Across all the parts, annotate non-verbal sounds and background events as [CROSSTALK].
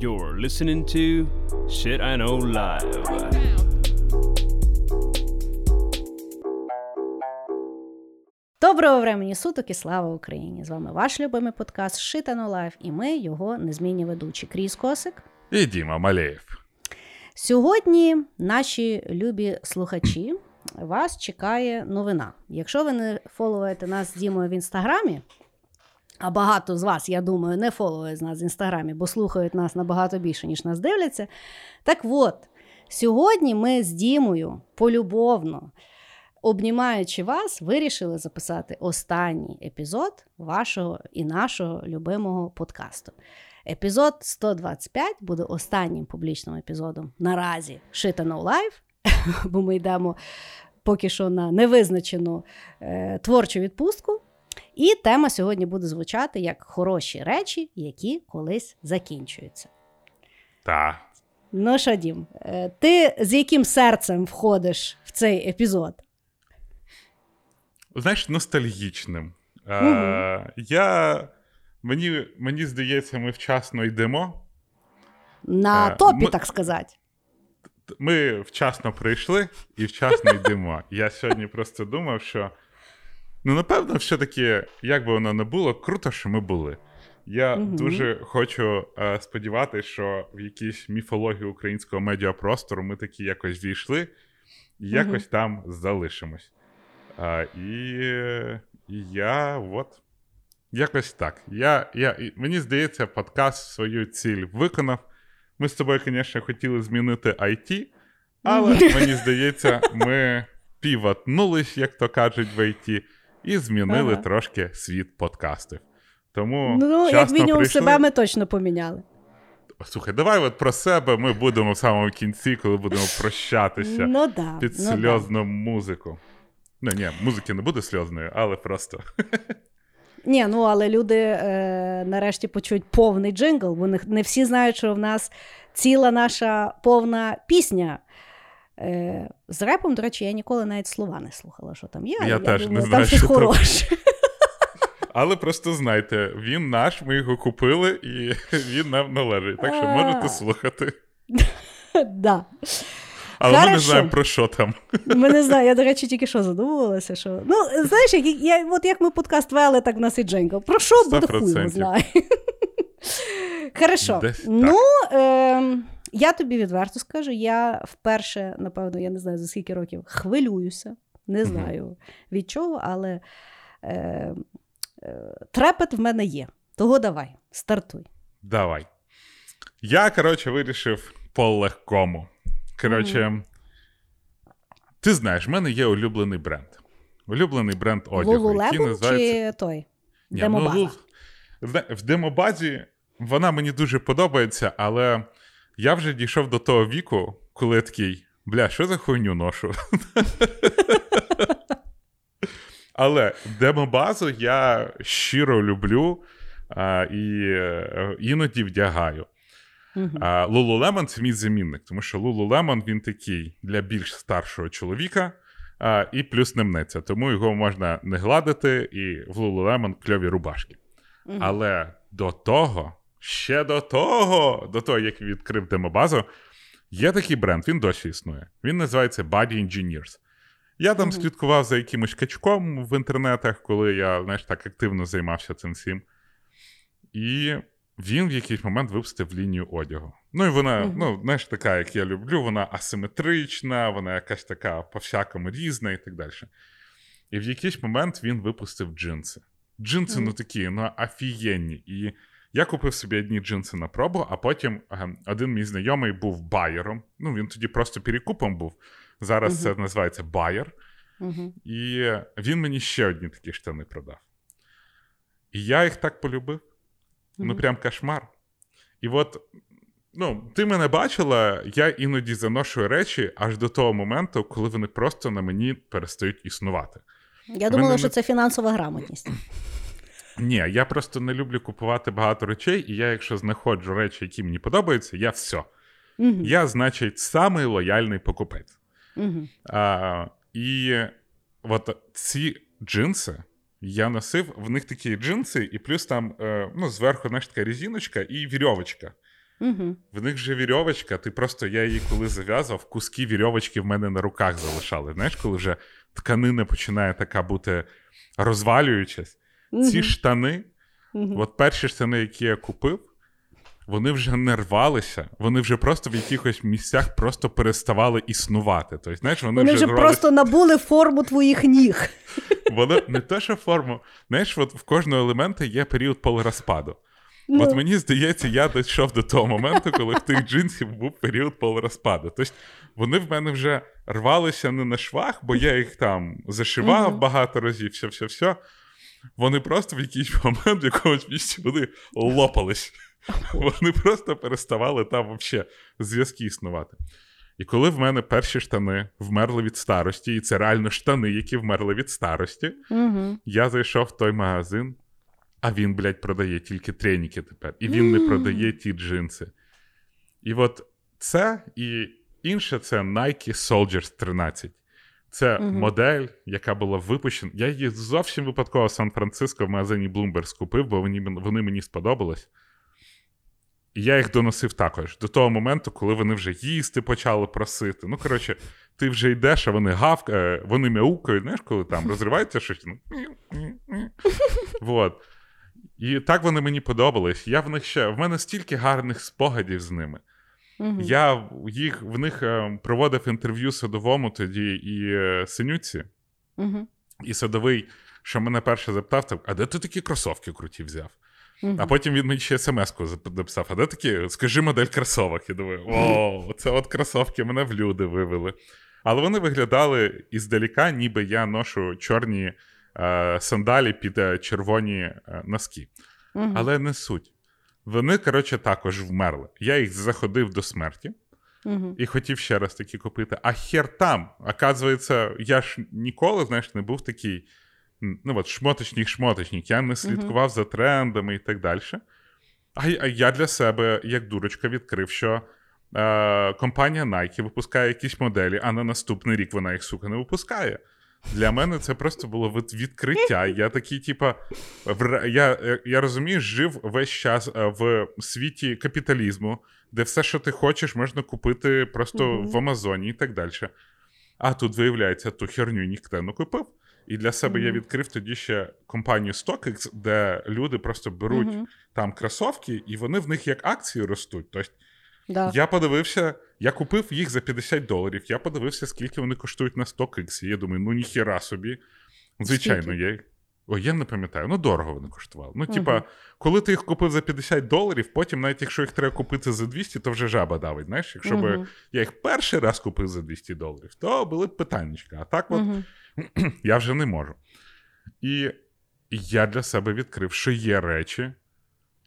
You're listening to Shit I Know Live. Доброго времени суток і слава Україні! З вами ваш любимий подкаст Shit I Know Live і ми, його незмінні ведучі Кріс Косик. І Діма Малеєв. Сьогодні наші любі слухачі вас чекає новина. Якщо ви не фоловуєте нас з Дімою в інстаграмі, а багато з вас, я думаю, не фоловують нас в інстаграмі, бо слухають нас набагато більше, ніж нас дивляться. Так от, сьогодні ми з Дімою полюбовно, обнімаючи вас, вирішили записати останній епізод вашого і нашого любимого подкасту. Епізод 125 буде останнім публічним епізодом наразі Шита No Life, [LAUGHS] бо ми йдемо поки що на невизначену е, творчу відпустку. І тема сьогодні буде звучати як хороші речі, які колись закінчуються. Так. Ну що, Дім, е, ти з яким серцем входиш в цей епізод? Знаєш, ностальгічним. Угу. Е, я, Мені мені здається, ми вчасно йдемо. На е, топі, ми, так сказати. Ми вчасно прийшли і вчасно йдемо. Я сьогодні просто думав, що ну, напевно, все-таки, як би воно не було, круто, що ми були. Я угу. дуже хочу е, сподіватися, що в якійсь міфології українського медіапростору ми такі якось війшли і якось угу. там залишимось. А, І і я от якось так. Я, я, Мені здається, подкаст свою ціль виконав. Ми з тобою, звісно, хотіли змінити IT, але мені здається, ми піватнулись, як то кажуть, в IT, і змінили ага. трошки світ подкастів. Тому Ну, як мінімум, прийшли. себе ми точно поміняли. Слухай, давай от про себе ми будемо в самому кінці, коли будемо прощатися ну, да, під ну, сльозну да. музику. Ну, ні, музики не буде сльозною, але просто. Ні, ну але люди е, нарешті почують повний джингл, бо не, не всі знають, що в нас ціла наша повна пісня. Е, З репом, до речі, я ніколи навіть слова не слухала, що там є. Я, я теж думаю, не знаю, там що хороше. [LAUGHS] Але просто знайте, він наш, ми його купили, і [LAUGHS] він нам належить. Так що можете слухати. [LAUGHS] Да. Але Хорошо. ми не знаємо, про що там. Ми не знаємо, я, до речі, тільки що задумувалася. що... Ну, знаєш, як я, от як ми подкаст вели, так в нас і Дженко. Про що буде хуй не знаю. Хорошо. Десь ну, е, я тобі відверто скажу, я вперше, напевно, я не знаю за скільки років, хвилююся. Не знаю від чого, але е, е, трепет в мене є. Того давай, стартуй. Давай. Я, коротше, вирішив по легкому. Коротше, mm-hmm. ти знаєш, в мене є улюблений бренд. Улюблений бренд одягу. який називається... чи той? Ні, Демобаза? Ну, в демобазі вона мені дуже подобається, але я вже дійшов до того віку, коли я такий, бля, що за хуйню ношу? [LAUGHS] Але демобазу я щиро люблю а, і е, іноді вдягаю. Лулулемон це мій замінник, тому що Лулулемон він такий для більш старшого чоловіка а, і плюс не мнеться. Тому його можна не гладити, і в Лулулемон кльові рубашки. Але до того, ще до того, до того, як відкрив демобазу, є такий бренд, він досі існує. Він називається Body Engineers. Я там uh слідкував за якимось качком в інтернетах, коли я знаєш, так активно займався цим всім. І він в якийсь момент випустив лінію одягу. Ну, і вона, uh-huh. ну, знаєш, така, як я люблю, вона асиметрична, вона якась така по-всякому різна і так далі. І в якийсь момент він випустив джинси. Джинси, uh-huh. ну такі, ну, офігенні. І я купив собі одні джинси на пробу, а потім ага, один мій знайомий був байером. Ну, він тоді просто перекупом був. Зараз uh-huh. це називається байер. І він мені ще одні такі штани продав. І я їх так полюбив. Ну, прям кошмар. І от, ну, ти мене бачила, я іноді заношую речі аж до того моменту, коли вони просто на мені перестають існувати. Я думала, що це фінансова грамотність. Ні, я просто не люблю купувати багато речей, і я, якщо знаходжу речі, які мені подобаються, я все. Угу. Я, значить, самий лояльний покупець. Угу. А, І от ці джинси. Я носив в них такі джинси, і плюс там е, ну, зверху знаєш, така резиночка і вірьовочка. Угу. В них же вірьовочка, ти просто я її коли зав'язав, куски вірьовочки в мене на руках залишали. Знаєш, коли вже тканина починає така бути розвалюючись. Ці штани, от перші штани, які я купив, вони вже не рвалися, вони вже просто в якихось місцях просто переставали існувати. Тобто, знаєш, Вони, вони вже, рвались... просто набули форму твоїх ніг. Воно не те, що форму. Знаєш, от в кожного елемента є період полурозпаду. Ну. От мені здається, я дійшов до того моменту, коли в тих джинсів був період полурозпаду. Тобто вони в мене вже рвалися не на швах, бо я їх там зашивав mm-hmm. багато разів, все, все, все. Вони просто в якийсь [LAUGHS] момент в якомусь місці вони лопались. Вони просто переставали там взагалі зв'язки існувати. І коли в мене перші штани вмерли від старості, і це реально штани, які вмерли від старості, угу. я зайшов в той магазин, а він, блядь, продає тільки треніки тепер. І він не продає ті джинси. І от це і інше це Nike Soldiers 13. Це uh модель, яка була випущена. Я її зовсім випадково в Сан-Франциско в магазині Bloomberg скупив, бо вони, вони мені сподобались. І я їх доносив також до того моменту, коли вони вже їсти почали просити. Ну, коротше, ти вже йдеш, а вони гавкають, вони мяукають, знаєш, коли там [LAUGHS] розривається щось. Ну, вот. І так вони мені подобались. Я в них ще в мене стільки гарних спогадів з ними. Uh-huh. Я їх в них е, проводив інтерв'ю садовому тоді і е, синюці. Uh-huh. І садовий, що мене перше запитав, а де ти такі кросовки круті взяв? Uh-huh. А потім він мені ще смс-ку написав: а де такі? Скажи модель кросовок. Я думаю, о, це от кросовки мене в люди вивели. Але вони виглядали іздаліка, ніби я ношу чорні е, сандалі під е, червоні е, носки. Uh-huh. Але не суть. Вони, коротше, також вмерли. Я їх заходив до смерті uh-huh. і хотів ще раз такі купити. А хер там, оказується, я ж ніколи, знаєш, не був такий ну от шмоточник-шмоточник, я не слідкував uh-huh. за трендами і так далі. А, а я для себе, як дурочка, відкрив, що е, компанія Nike випускає якісь моделі, а на наступний рік вона їх сука не випускає. Для мене це просто було відкриття. Я такий, типа, я я розумію, жив весь час е, в світі капіталізму, де все, що ти хочеш, можна купити просто mm-hmm. в Амазоні і так далі. А тут, виявляється, ту херню ніхто не купив. І для себе mm-hmm. я відкрив тоді ще компанію StockX, де люди просто беруть mm-hmm. там кросовки, і вони в них як акції ростуть. Тобто да. я подивився, я купив їх за 50 доларів. Я подивився, скільки вони коштують на StockX. І я думаю, ну ніхіра собі. Звичайно, я Ой, я не пам'ятаю, ну дорого вони коштували. Ну, типа, uh-huh. коли ти їх купив за 50 доларів, потім, навіть якщо їх треба купити за 200, то вже жаба давить. Знаєш, якщо uh-huh. б я їх перший раз купив за 200 доларів, то були б питання. А так, от uh-huh. [CLEARS THROAT] я вже не можу. І я для себе відкрив, що є речі,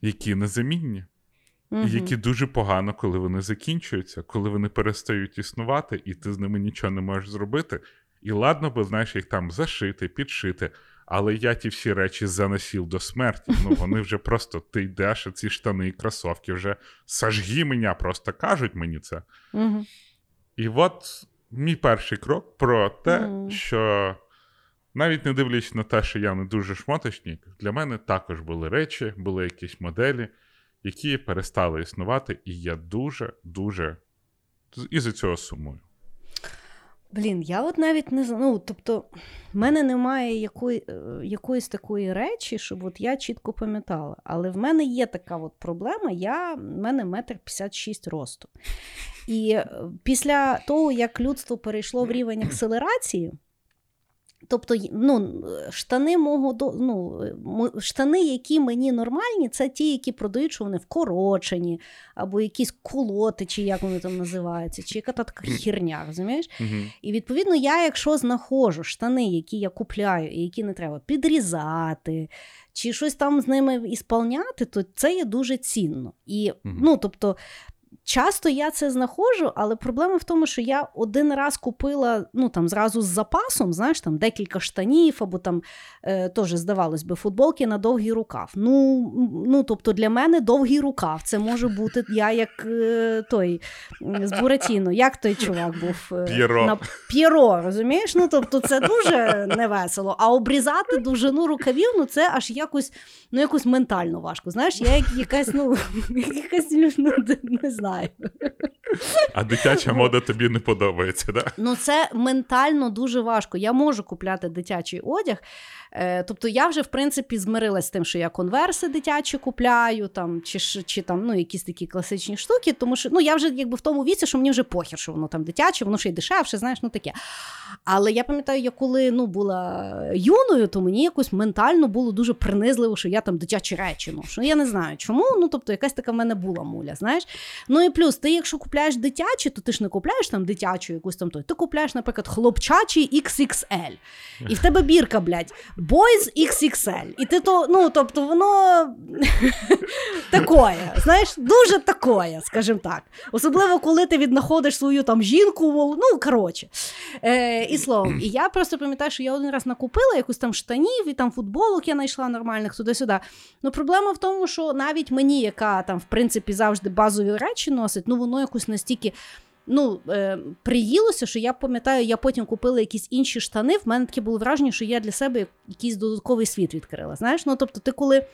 які незамінні, і які дуже погано, коли вони закінчуються, коли вони перестають існувати, і ти з ними нічого не можеш зробити. І ладно, би, знаєш, їх там зашити, підшити. Але я ті всі речі заносив до смерті. Ну, вони вже просто ти йдеш, а ці штани і кросовки вже сажгі мене, просто кажуть мені це. Угу. І от мій перший крок про те, угу. що навіть не дивлячись на те, що я не дуже шмоточник, для мене також були речі, були якісь моделі, які перестали існувати, і я дуже-дуже із-за цього сумую. Блін, я от навіть не. Ну, тобто, в мене немає якої, е, якоїсь такої речі, щоб от я чітко пам'ятала. Але в мене є така от проблема, я, в мене метр 56 росту. І е, після того, як людство перейшло в рівень акселерації, Тобто, ну, штани мого ну, штани, які мені нормальні, це ті, які продають, що вони вкорочені, або якісь колоти, чи як вони там називаються, чи яка така херня, розумієш? І відповідно, я, якщо знаходжу штани, які я купляю, і які не треба підрізати, чи щось там з ними ісполняти, то це є дуже цінно. І, ну, тобто, Часто я це знаходжу, але проблема в тому, що я один раз купила ну там зразу з запасом, знаєш, там декілька штанів, або там е, теж здавалось би, футболки на довгий рукав. Ну, ну тобто для мене довгий рукав. Це може бути я як е, той з Буратіно, як той чувак був е, П'єро. на П'єро, розумієш? Ну тобто це дуже невесело. А обрізати довжину рукавів, ну це аж якось ну якось ментально важко. Знаєш, я як якась, ну [LAUGHS] якась ну, не знаю. А дитяча мода тобі не подобається, да? Ну, це ментально дуже важко. Я можу купляти дитячий одяг. Е, тобто я вже в принципі змирилась з тим, що я конверси дитячі купляю, там, чи чи там ну, якісь такі класичні штуки, тому що ну, я вже якби в тому віці, що мені вже похер, що воно там дитяче, воно ще й дешевше, знаєш, ну таке. Але я пам'ятаю, я коли ну, була юною, то мені якось ментально було дуже принизливо, що я там дитячі речі ношу. Я не знаю чому. Ну, тобто, якась така в мене була муля. знаєш. Ну і плюс, ти, якщо купляєш дитячі, то ти ж не купляєш там дитячу якусь там той. Ти купляєш, наприклад, хлопчачий XXL. І в тебе бірка, блядь. Boys XXL. І ти то, ну, тобто, воно [LAUGHS] такое, знаєш, дуже такое, скажімо так. Особливо, коли ти віднаходиш свою там жінку, ну, коротше. Е, І словом, і я просто пам'ятаю, що я один раз накупила якусь там штанів і там футболок я знайшла нормальних туди-сюди. Ну, проблема в тому, що навіть мені, яка там, в принципі, завжди базові речі носить, ну, воно якось настільки ну, е, приїлося, що я пам'ятаю, я потім купила якісь інші штани. В мене таке було враження, що я для себе якийсь додатковий світ відкрила. Знаєш, ну тобто, ти коли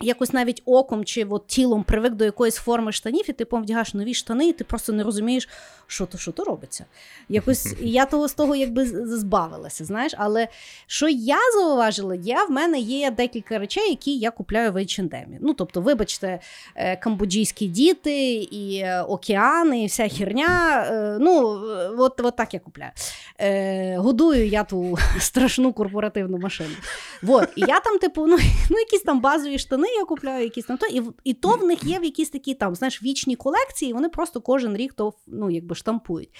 якось навіть оком чи от тілом привик до якоїсь форми штанів, і ти вдягаєш нові штани, і ти просто не розумієш, що то що то робиться. Якось [LAUGHS] я того з того якби збавилася, знаєш. Але що я зауважила, я в мене є декілька речей, які я купляю в H&M. Ну, тобто, вибачте, е, камбоджійські діти, і е, океани, і вся херня. Е, ну, от, от так я купляю. Годую я ту [LAUGHS] страшну корпоративну машину. Вот. І я там, типу, ну, [LAUGHS] ну якісь там базові штани я купляю якісь там то, і і то в них є в якісь такі там, знаєш, вічні колекції, вони просто кожен рік то ну, якби штампують.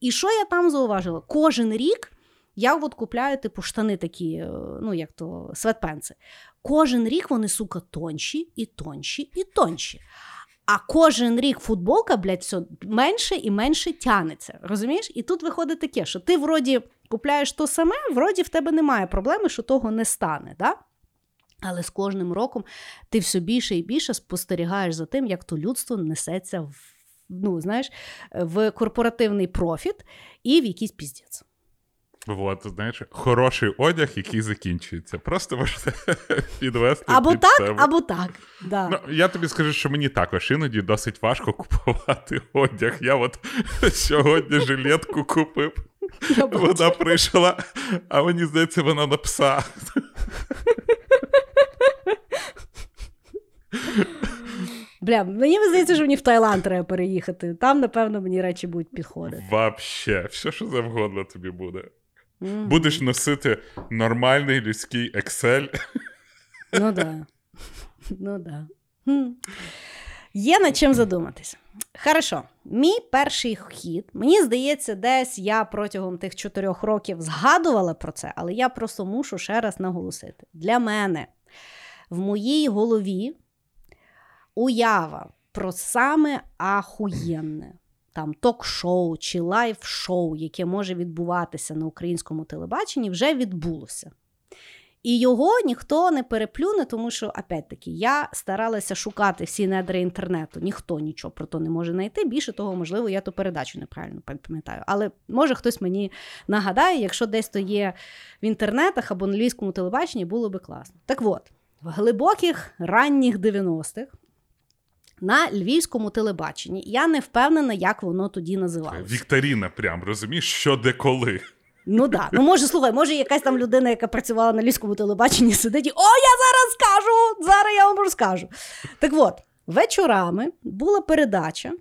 І що я там зауважила? Кожен рік я от купляю типу штани такі, е, ну як то светпенси. Кожен рік вони, сука, тонші і тонші і тонші. А кожен рік футболка, блядь, все менше і менше тянеться. Розумієш? І тут виходить таке, що ти вроді купляєш то саме, вроді в тебе немає проблеми, що того не стане. Да? Але з кожним роком ти все більше і більше спостерігаєш за тим, як то людство несеться в ну, знаєш, в корпоративний профіт і в якийсь піздець. От, знаєш, хороший одяг, який закінчується. Просто можна [LAUGHS] підвести. Або під так, себе. або так. Да. Ну, Я тобі скажу, що мені також іноді досить важко [LAUGHS] купувати одяг. Я от [LAUGHS] сьогодні жилетку купив, вона прийшла, а мені здається, вона на пса. Бля, мені здається, що мені в Таїланд треба переїхати. Там, напевно, мені речі будуть підходити. Вообще, все, що завгодно тобі буде. Mm-hmm. Будеш носити нормальний людський Excel. Ну да. Ну да. Є над чим задуматись. Хорошо, мій перший хід, мені здається, десь я протягом тих чотирьох років згадувала про це, але я просто мушу ще раз наголосити. Для мене в моїй голові уява про саме ахуєнне там ток-шоу чи live-шоу, яке може відбуватися на українському телебаченні, вже відбулося. І його ніхто не переплюне, тому що, опять-таки, я старалася шукати всі недри інтернету, ніхто нічого про то не може знайти. Більше того, можливо, я ту передачу неправильно пам'ятаю. Але може хтось мені нагадає, якщо десь то є в інтернетах або на львівському телебаченні, було би класно. Так от, в глибоких ранніх 90-х на львівському телебаченні. Я не впевнена, як воно тоді називалося. Вікторіна, прям розумієш, що де коли. Ну так. Ну, може, слухай, може, якась там людина, яка працювала на львівському телебаченні, сидить і о, я зараз скажу! Зараз я вам розкажу. Так от, вечорами була передача.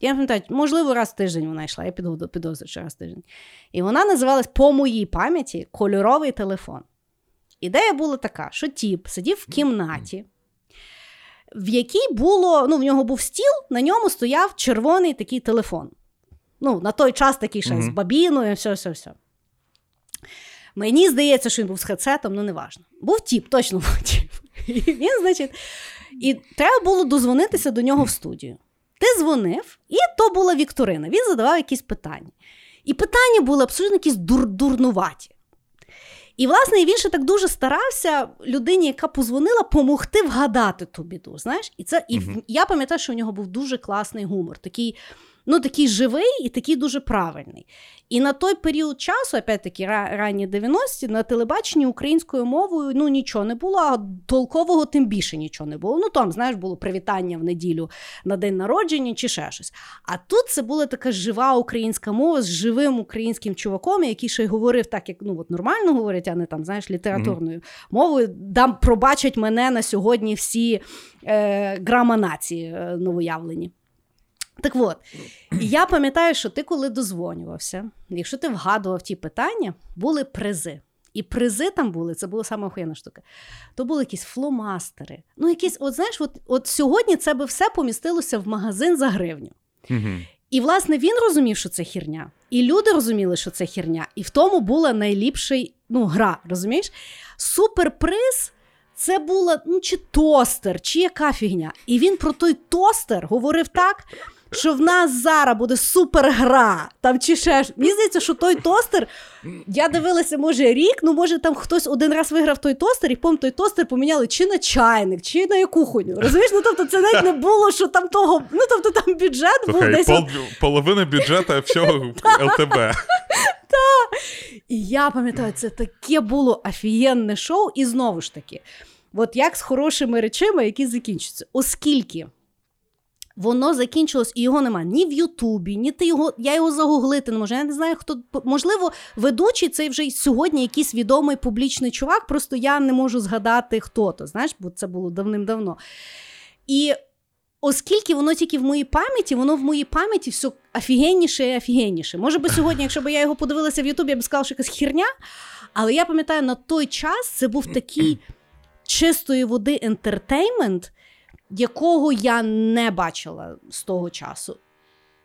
Я пам'ятаю, можливо, раз в тиждень вона йшла, я підозрюю, що раз в тиждень. І вона називалась по моїй пам'яті кольоровий телефон. Ідея була така, що тіп сидів в кімнаті в якій було, ну, в нього був стіл, на ньому стояв червоний такий телефон. Ну, На той час такий ще mm-hmm. з бабіною, все, все, все. Мені здається, що він був з хедсетом, ну неважно. Був тіп, точно був тіп. І він, значить, і треба було дозвонитися до нього в студію. Ти дзвонив, і то була Вікторина. Він задавав якісь питання. І питання були абсолютно якісь дур- дурнуваті. І, власне, він ще так дуже старався людині, яка позвонила, помогти вгадати ту біду. Знаєш? І це і Мгм. я пам'ятаю, що у нього був дуже класний гумор, такий, ну, такий живий і такий дуже правильний. І на той період часу, опять-таки, ранні 90-ті, на телебаченні українською мовою ну нічого не було, а толкового тим більше нічого не було. Ну там, знаєш, було привітання в неділю на день народження чи ще щось. А тут це була така жива українська мова з живим українським чуваком, який ще й говорив так, як ну от нормально говорять, а не там, знаєш, літературною мовою. Дам пробачать мене на сьогодні всі е, грама нації е, новоявлені. Так от, і я пам'ятаю, що ти коли дозвонювався, якщо ти вгадував ті питання, були призи. І призи там були, це була саме охуєнна штука. То були якісь фломастери. Ну, якісь, от знаєш, от, от сьогодні це би все помістилося в магазин за гривню. Угу. І, власне, він розумів, що це хірня. І люди розуміли, що це хірня. І в тому була найліпший ну, гра, розумієш? Суперприз це була ну, чи тостер, чи яка фігня. І він про той тостер говорив так. Що в нас зараз буде супергра, там чи ще ж. Мені здається, що той тостер. Я дивилася, може, рік, ну може там хтось один раз виграв той тостер, і потім той тостер поміняли чи на чайник, чи на яку хуйню. Розумієш? Ну тобто це навіть не було, що там того. Ну тобто там бюджет був Слухай, десь. пол, половина бюджету всього [LAUGHS] ЛТБ. І я пам'ятаю, це таке було офігенне шоу, і знову ж таки, от як з хорошими речами, які закінчуються. Оскільки воно закінчилось, і його нема ні в Ютубі, ні ти його. Я його загуглити не можу. Я не знаю, хто можливо, ведучий цей вже сьогодні якийсь відомий публічний чувак. Просто я не можу згадати, хто то. Знаєш, бо це було давним-давно. І оскільки воно тільки в моїй пам'яті, воно в моїй пам'яті все офігенніше і офігенніше. Може би сьогодні, якщо б я його подивилася в Ютубі, я б сказала, що якась херня. Але я пам'ятаю, на той час це був такий чистої води ентертеймент, якого я не бачила з того часу.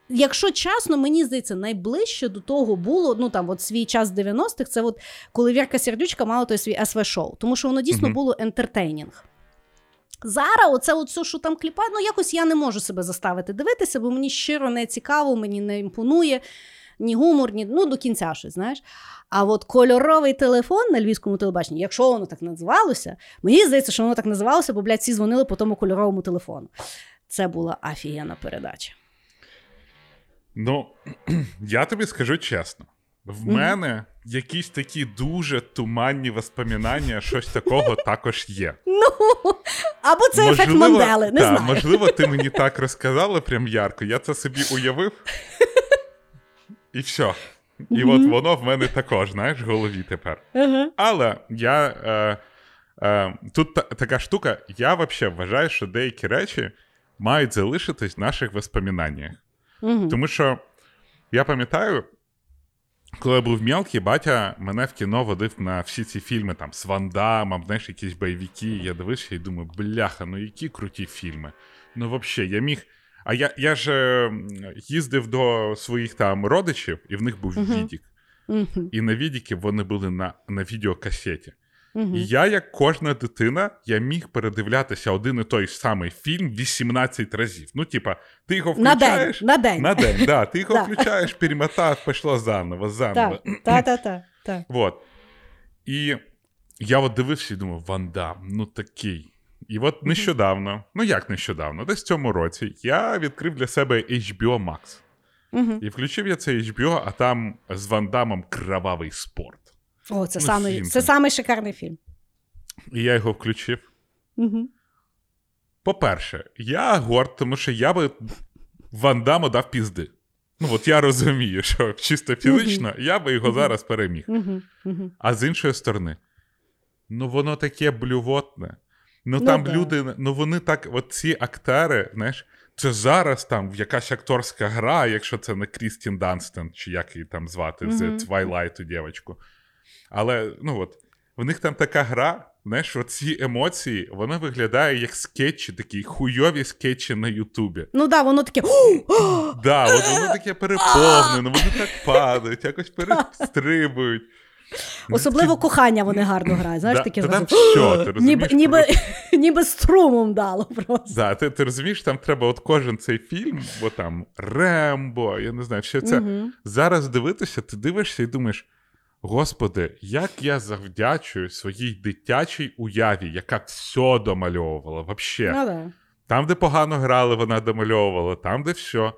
Якщо чесно, мені здається, найближче до того було ну там от свій час 90-х, це от коли Вірка Сердючка мала той свій СВ-шоу, тому що воно дійсно Мгм. було ентертейнінг. Зараз, оце от все, що там кліпає, ну якось я не можу себе заставити дивитися, бо мені щиро не цікаво, мені не імпонує ні гумор, ні ну до кінця щось, знаєш. А от кольоровий телефон на львівському телебаченні, якщо воно так називалося, мені здається, що воно так називалося, бо блядь, всі дзвонили по тому кольоровому телефону. Це була офігенна передача. Ну, [CLEARS THROAT] я тобі скажу чесно. В Мгм. мене якісь такі дуже туманні воспоминання, щось такого [LAUGHS] також є. Ну або це ефект Мандели, не та, знаю. можливо, ти мені [LAUGHS] так розказала прям ярко. Я це собі уявив. І все. І от воно в мене також, знаєш, в голові тепер. Ага. Але я. Е, е, тут та, така штука, я взагалі вважаю, що деякі речі мають залишитись в наших воспоминаннях. Мгм. Тому що я пам'ятаю, коли я був мелкий, батя мене в кіно водив на всі ці фільми там з Ван Дамом, знаєш, якісь бойовики. Я дивився і думаю, бляха, ну які круті фільми. Ну, взагалі, я міг. А я, я ж е, їздив до своїх там родичів, і в них був Мгм. відік. Мгм. І на відіки вони були на, на відеокасеті. Мгм. І я, як кожна дитина, я міг передивлятися один і той самий фільм 18 разів. Ну, типа, ти його На день, на день. На день, да. Ти його [LAUGHS] включаєш, перемотав, пішло заново, заново. Так, так, так, так, [CLEARS THROAT] так. Вот. І я от дивився і думав, Ван Дам, ну такий. І от нещодавно, ну як нещодавно, десь в цьому році, я відкрив для себе HBO Max. Мгм. І включив я цей HBO, а там з Ван Дамом кровавий спорт. О, це Ну, самий, це самий шикарний фільм. І я його включив. Мгм. По-перше, я горд, тому що я би Ван Даму дав пізди. Ну, от я розумію, що чисто фізично я би його зараз переміг. Мгм. А з іншої сторони, ну воно таке блювотне. Ну, Ну, там да. люди, ну вони так, от ці актери, знаєш, це зараз там якась акторська гра, якщо це не Крістін Данстон, чи як її там звати, Мгм. з Твайлайту дівчинку. Але ну от, в них там така гра, знаєш, ці емоції, воно виглядає як скетчі, такі хуйові скетчі на Ютубі. Ну да, воно таке. [GASPS] Да, от воно таке переповнено, вони так падають, якось [LAUGHS] перестрибують. Особливо кохання вони гарно грають. Знаєш, таке та там що, ти розумієш, ніби, ніби, [LAUGHS] ніби струмом дало просто. Да, ти, ти розумієш, там треба от кожен цей фільм, бо там Рембо, я не знаю, що це. Зараз дивитися, ти дивишся і думаєш: Господи, як я завдячую своїй дитячій уяві, яка все домальовувала, вообще. Ну, да. Там, де погано грали, вона домальовувала, там, де все.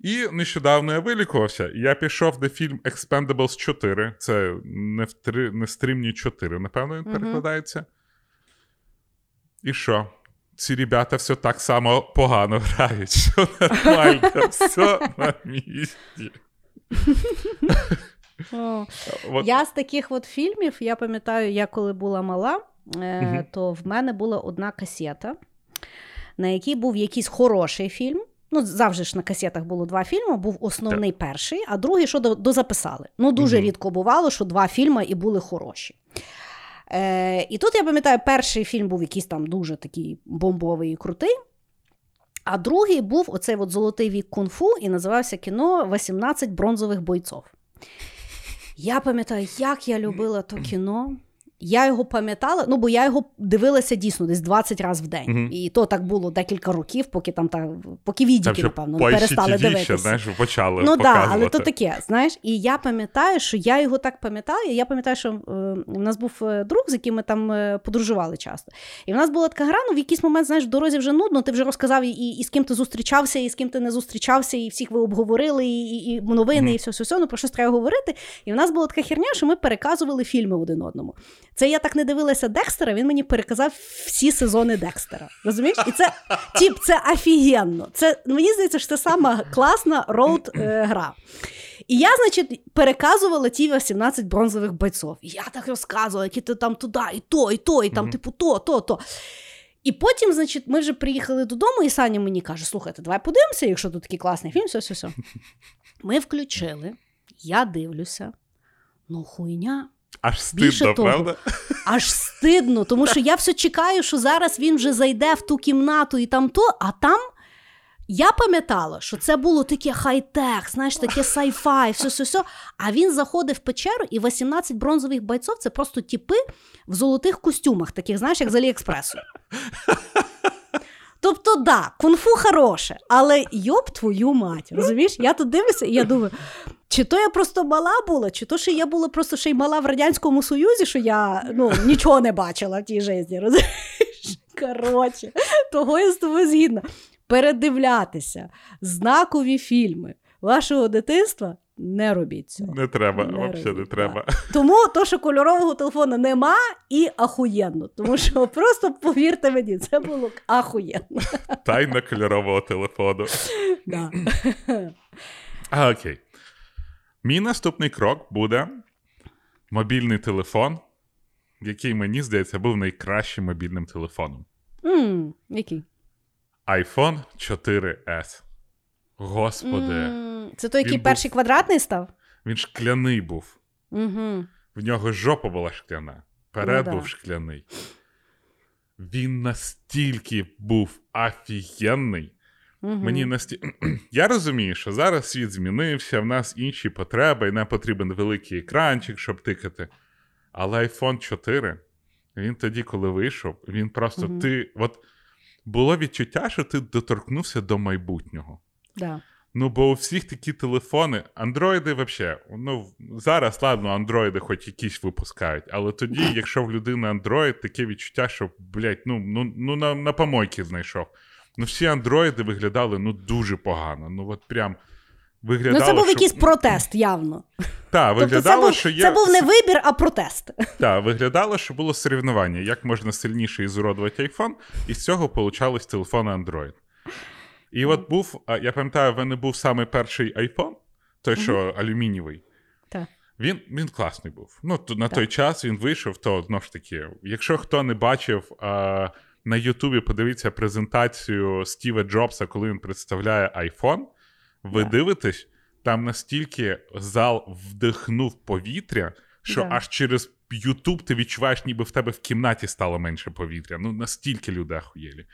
І нещодавно я вилікувався, я пішов на фільм Expendables 4. Це не, в три, не стримні 4, напевно, він перекладається. І що? Ці ребята все так само погано грають, [LAUGHS] все нормально, все на місці. [LAUGHS] Я з таких от фільмів, я пам'ятаю, я коли була мала, е, то в мене була одна касета, на якій був якийсь хороший фільм. Ну, завжди ж на касетах було два фільми. Був основний перший, а другий, що дозаписали. Ну, дуже Мгм. рідко бувало, що два фільми і були хороші. Е, і тут я пам'ятаю, перший фільм був якийсь там дуже такий бомбовий і крутий. А другий був оцей от золотий вік кунг-фу, і називався кіно «18 бронзових бойцов. Я пам'ятаю, як я любила то кіно. Я його пам'ятала, ну бо я його дивилася дійсно десь 20 разів в день. Мгм. І то так було декілька років, поки там та поки відіки, напевно, перестали дивитися. знаєш, почали Ну так, але то таке, знаєш. І я пам'ятаю, що я його так пам'ятаю. Я пам'ятаю, що е, у нас був е, друг, з яким ми там е, подорожували часто. І в нас була така гра, ну в якийсь момент, знаєш, в дорозі вже нудно, ти вже розказав і, і, з ким ти зустрічався, і з ким ти не зустрічався, і всіх ви обговорили, і, і, і новини, Мгм. і все, все, все, ну про щось треба говорити. І в нас була така херня, що ми переказували фільми один одному. Це я так не дивилася Декстера, він мені переказав всі сезони Декстера. Розумієш? І це тіп, це офігенно. Це мені здається, що це сама класна роуд е, гра. І я, значить, переказувала ті 18 бронзових бойців. І я так розказувала, які ти там туди, і то, і то, і там, Мгм. типу, то, то, то. І потім, значить, ми вже приїхали додому, і Саня мені каже: слухайте, давай подивимося, якщо тут такий класний фільм, все, все, все. [LAUGHS] Ми включили, я дивлюся. Ну, хуйня. Аж Більше стидно, того, правда? Аж стидно, тому що я все чекаю, що зараз він вже зайде в ту кімнату і там то, а там. Я пам'ятала, що це було таке хай-тек, знаєш, таке сай-фай, все, все, все. А він заходив в печеру, і 18 бронзових бойців це просто тіпи в золотих костюмах, таких, знаєш, як з Аліекспресу. Тобто, да, кунг-фу хороше, але йоб твою мать, розумієш? Я тут дивлюся, і я думаю, чи то я просто мала була, чи то що я була просто ще й мала в Радянському Союзі, що я ну, нічого не бачила в тій житті, розумієш? Коротше, того я з тобою згідна. Передивлятися знакові фільми вашого дитинства не робіть цього. Не треба, Не взагалі не треба. Тому то, що кольорового телефону нема, і ахуєнно. Тому що [LAUGHS] просто повірте мені, це було ахуєнно. Тайна кольорового телефону. Да. А, окей. Мій наступний крок буде мобільний телефон, який, мені здається, був найкращим мобільним телефоном. М, Який? iPhone 4S. Господи, М, Це той, який був- перший квадратний став? він шкляний був. Угу. В нього жопа була шкляна. Перед Ну да. був шкляний. Він настільки був офігенний. Угу. Мені насті... [CLEARS THROAT] Я розумію, що зараз світ змінився, в нас інші потреби, і нам потрібен великий екранчик, щоб тикати. Але iPhone 4, він тоді, коли вийшов, він просто Мгм. ти. От було відчуття, що ти доторкнувся до майбутнього. Да. Ну, бо у всіх такі телефони, андроїди взагалі, ну зараз, ладно, андроїди хоч якісь випускають, але тоді, [COUGHS] якщо в людини андроїд, таке відчуття, що, блядь, ну, ну, ну на, на помойки знайшов. Ну, всі андроїди виглядали ну дуже погано. Ну, от прям виглядало, Ну, це був що... якийсь протест, явно. Та, Тобто, це виглядало, був, є... це був не вибір, а протест. Та, виглядало, що було соревнування, як можна сильніше ізуродувати iPhone, і з цього получались телефони Android. І от був, я пам'ятаю, в мене був саме перший iPhone, той, що алюмінієвий. Так. Він, він класний був. Ну, то, на Так. той час він вийшов, то знову ж таки, якщо хто не бачив, а, на Ютубі подивіться презентацію Стіва Джобса, коли він представляє iPhone, ви Да. дивитесь, там настільки зал вдихнув повітря, що Да. аж через Ютуб ти відчуваєш, ніби в тебе в кімнаті стало менше повітря. Ну, настільки люди ахуєлі.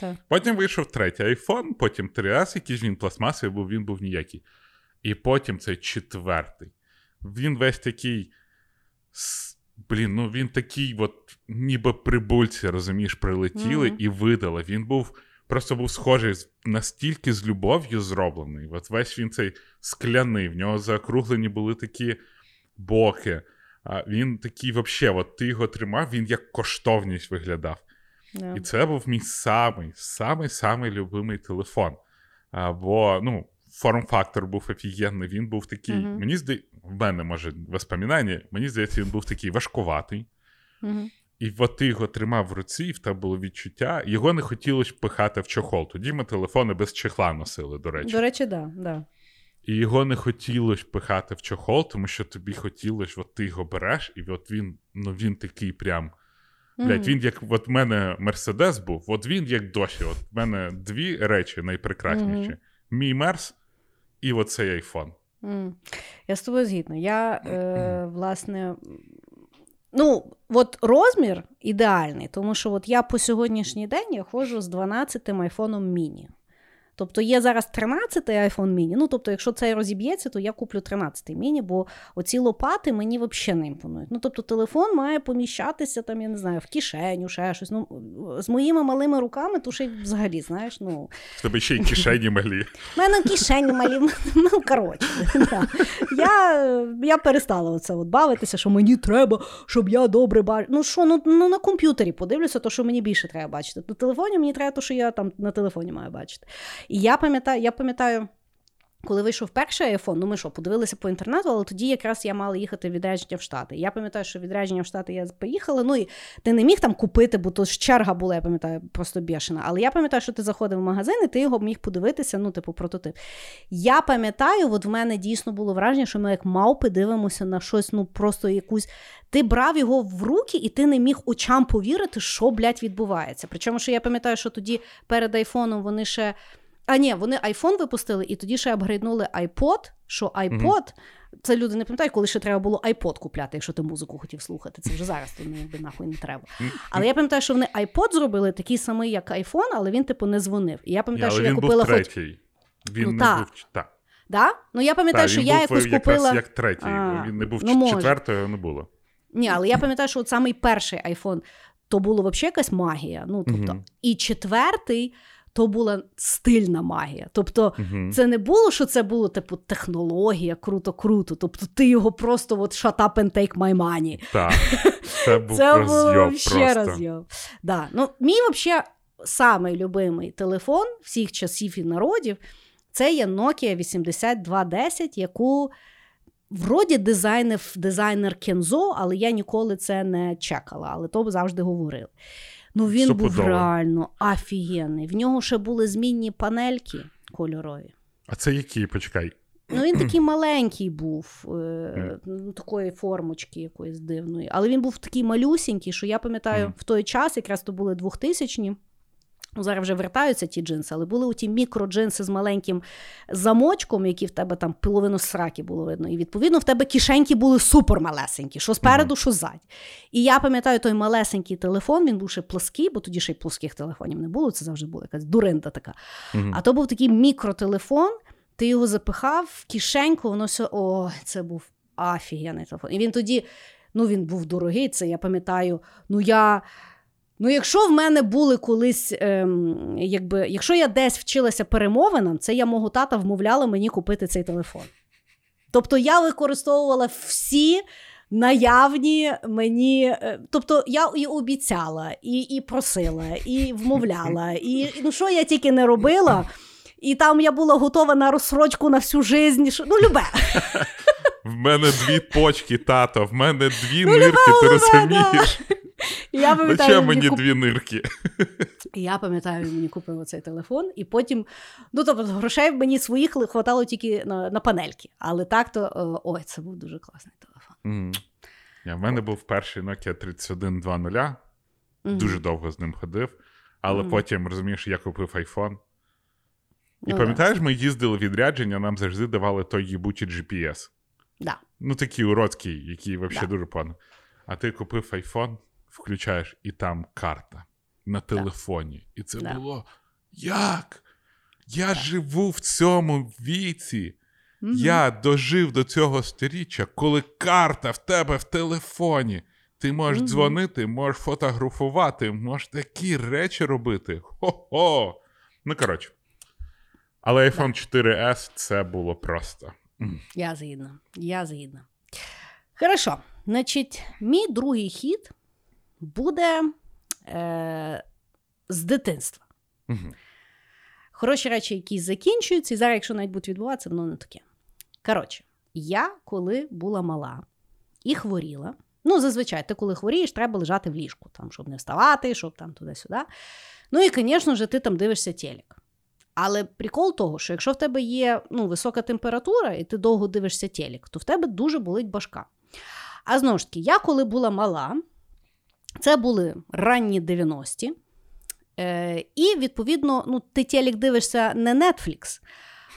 Так. Потім вийшов третій iPhone, потім 3S, якийсь він пластмасовий був, він був ніякий. І потім цей четвертий. Він весь такий Блін, ну він такий, от, ніби прибульці, розумієш, прилетіли mm-hmm. і видали. Він був просто був схожий настільки з любов'ю зроблений. От весь він цей скляний, в нього заокруглені були такі боки. А Він такий, взагалі, от ти його тримав, він як коштовність виглядав. Yeah. І це був мій самий, самий самий любимий телефон. А, Бо ну, форм-фактор був офігенний, він був такий. Uh-huh. Мені здається, в мене, може, воспоминання, мені здається, він був такий важкуватий. Uh-huh. І от ти його тримав в руці, і в тебе було відчуття. Його не хотілося пихати в чохол. Тоді ми телефони без чехла носили, до речі. До речі, да, да. І його не хотілося пихати в чохол, тому що тобі хотілося, от ти його береш, і от він ну він такий прям. Блять, він як от мене Мерседес був, от він як досі. От в мене дві речі найпрекрасніші: mm-hmm. мій Мерс і оцей айфон. Mm. Я з тобою згідна. Я, е, власне, ну, от розмір ідеальний, тому що от я по сьогоднішній день я ходжу з 12-м айфоном міні. Тобто є зараз 13-й iPhone mini, Ну, тобто, якщо цей розіб'ється, то я куплю 13-й міні, бо оці лопати мені взагалі не імпонують. Ну, тобто, телефон має поміщатися там, я не знаю, в кишеню, ще щось. Ну, З моїми малими руками, то ще й взагалі, знаєш, ну. В тебе ще й кишені малі. У мене кишені малі. Ну, коротше. Я я перестала оце от бавитися, що мені треба, щоб я добре бачив. Ну що, ну, ну на комп'ютері подивлюся, то що мені більше треба бачити. На телефоні мені треба, то що я там на телефоні маю бачити. І я пам'ятаю, я пам'ятаю. Коли вийшов перший iPhone, ну ми що, подивилися по інтернету, але тоді якраз я мала їхати в відрядження в Штати. Я пам'ятаю, що відрядження в Штати я поїхала. Ну і ти не міг там купити, бо то ж черга була, я пам'ятаю, просто бішена. Але я пам'ятаю, що ти заходив в магазин, і ти його міг подивитися, ну, типу, прототип. Я пам'ятаю, от в мене дійсно було враження, що ми як мавпи дивимося на щось, ну просто якусь. Ти брав його в руки, і ти не міг очам повірити, що, блядь, відбувається. Причому, що я пам'ятаю, що тоді перед айфоном вони ще. А ні, вони iPhone випустили, і тоді ще апгрейднули iPod, що iPod, mm-hmm. це люди не пам'ятають, коли ще треба було iPod купляти, якщо ти музику хотів слухати. Це вже зараз то якби нахуй не треба. Але я пам'ятаю, що вони iPod зробили такий самий, як iPhone, але він, типу, не дзвонив. І я пам'ятаю, yeah, що я купила був третій. Він ну, не та. був так. Да? Ну я пам'ятаю, та, що я якось купила. як третій. А, він не був ну, четвертою, не було. Ні, але я пам'ятаю, що от самий перший iPhone то було взагалі якась магія. Ну, тобто, І четвертий то була стильна магія. Тобто, uh це не було, що це було типу технологія, круто-круто. Тобто, ти його просто от shut up and take my money. Так, [LAUGHS] Це був це розйоб ще розйоб. Да. Ну, Мій взагалі самий любимий телефон всіх часів і народів це є Nokia 8210, яку. Вроді дизайнер дизайнер Кензо, але я ніколи це не чекала, але то завжди говорили. Ну він Супудово. був реально офігенний. В нього ще були змінні панельки кольорові. А це які? Почекай. Ну, він [CLEARS THROAT] такий маленький був, е, ну, такої формочки якоїсь дивної. Але він був такий малюсінький, що я пам'ятаю, mm. в той час, якраз то були 2000-ні, Ну, Зараз вже вертаються ті джинси, але були ті мікроджинси з маленьким замочком, які в тебе там половину сраки було видно. І відповідно в тебе кишеньки були супер малесенькі, що спереду, що ззаді. І я пам'ятаю той малесенький телефон, він був ще плоский, бо тоді ще й плоских телефонів не було. Це завжди була якась дуринда така. Mm-hmm. А то був такий мікротелефон, ти його запихав в кишеньку, воно все. О, це був офігенний телефон. І він тоді, ну він був дорогий, це я пам'ятаю. Ну я. Ну, якщо в мене були колись, ем, якби, якщо я десь вчилася перемовинам, це я мого тата вмовляла мені купити цей телефон. Тобто я використовувала всі наявні мені. Е, тобто я і обіцяла, і і просила, і вмовляла, і ну що я тільки не робила, і там я була готова на розсрочку на всю життя. Ну, любе. [LAUGHS] В мене дві почки, тато, в мене дві ну, нирки, ти розумієш? Я пам'ятаю, мені куп... дві нирки. Я пам'ятаю, він мені купив оцей телефон, і потім, ну тобто, грошей мені своїх хватало тільки на на панельки. Але так то е, ой, це був дуже класний телефон. Mm. Я, в мене був перший Nokia 3120, mm. дуже довго з ним ходив, але mm. потім розумієш, я купив iPhone. І ну, пам'ятаєш, да. ми їздили відрядження, нам завжди давали той їбучий GPS. Да. Ну, такий уродський, який взагалі да. дуже погано. А ти купив iPhone, включаєш, і там карта на телефоні. І це було як? Я живу в цьому віці. Я дожив до цього сторіччя, коли карта в тебе в телефоні. Ти можеш дзвонити, можеш фотографувати, можеш такі речі робити. Хо-хо! Ну, коротше. Але iPhone 4S це було просто. Я згідна. Я згідна. Хорошо. Значить, мій другий хід буде е, з дитинства. Мгм. Хороші речі, які закінчуються, і зараз, якщо навіть будуть відбуватися, воно не таке. Коротше, я коли була мала і хворіла. Ну, зазвичай, ти коли хворієш, треба лежати в ліжку, там, щоб не вставати, щоб там туди-сюди. Ну і, звісно ж, ти там дивишся телек. Але прикол того, що якщо в тебе є ну, висока температура, і ти довго дивишся телек, то в тебе дуже болить башка. А знову ж таки, я коли була мала, це були ранні 90-ті. Е, і, відповідно, ну, ти телек дивишся не Netflix,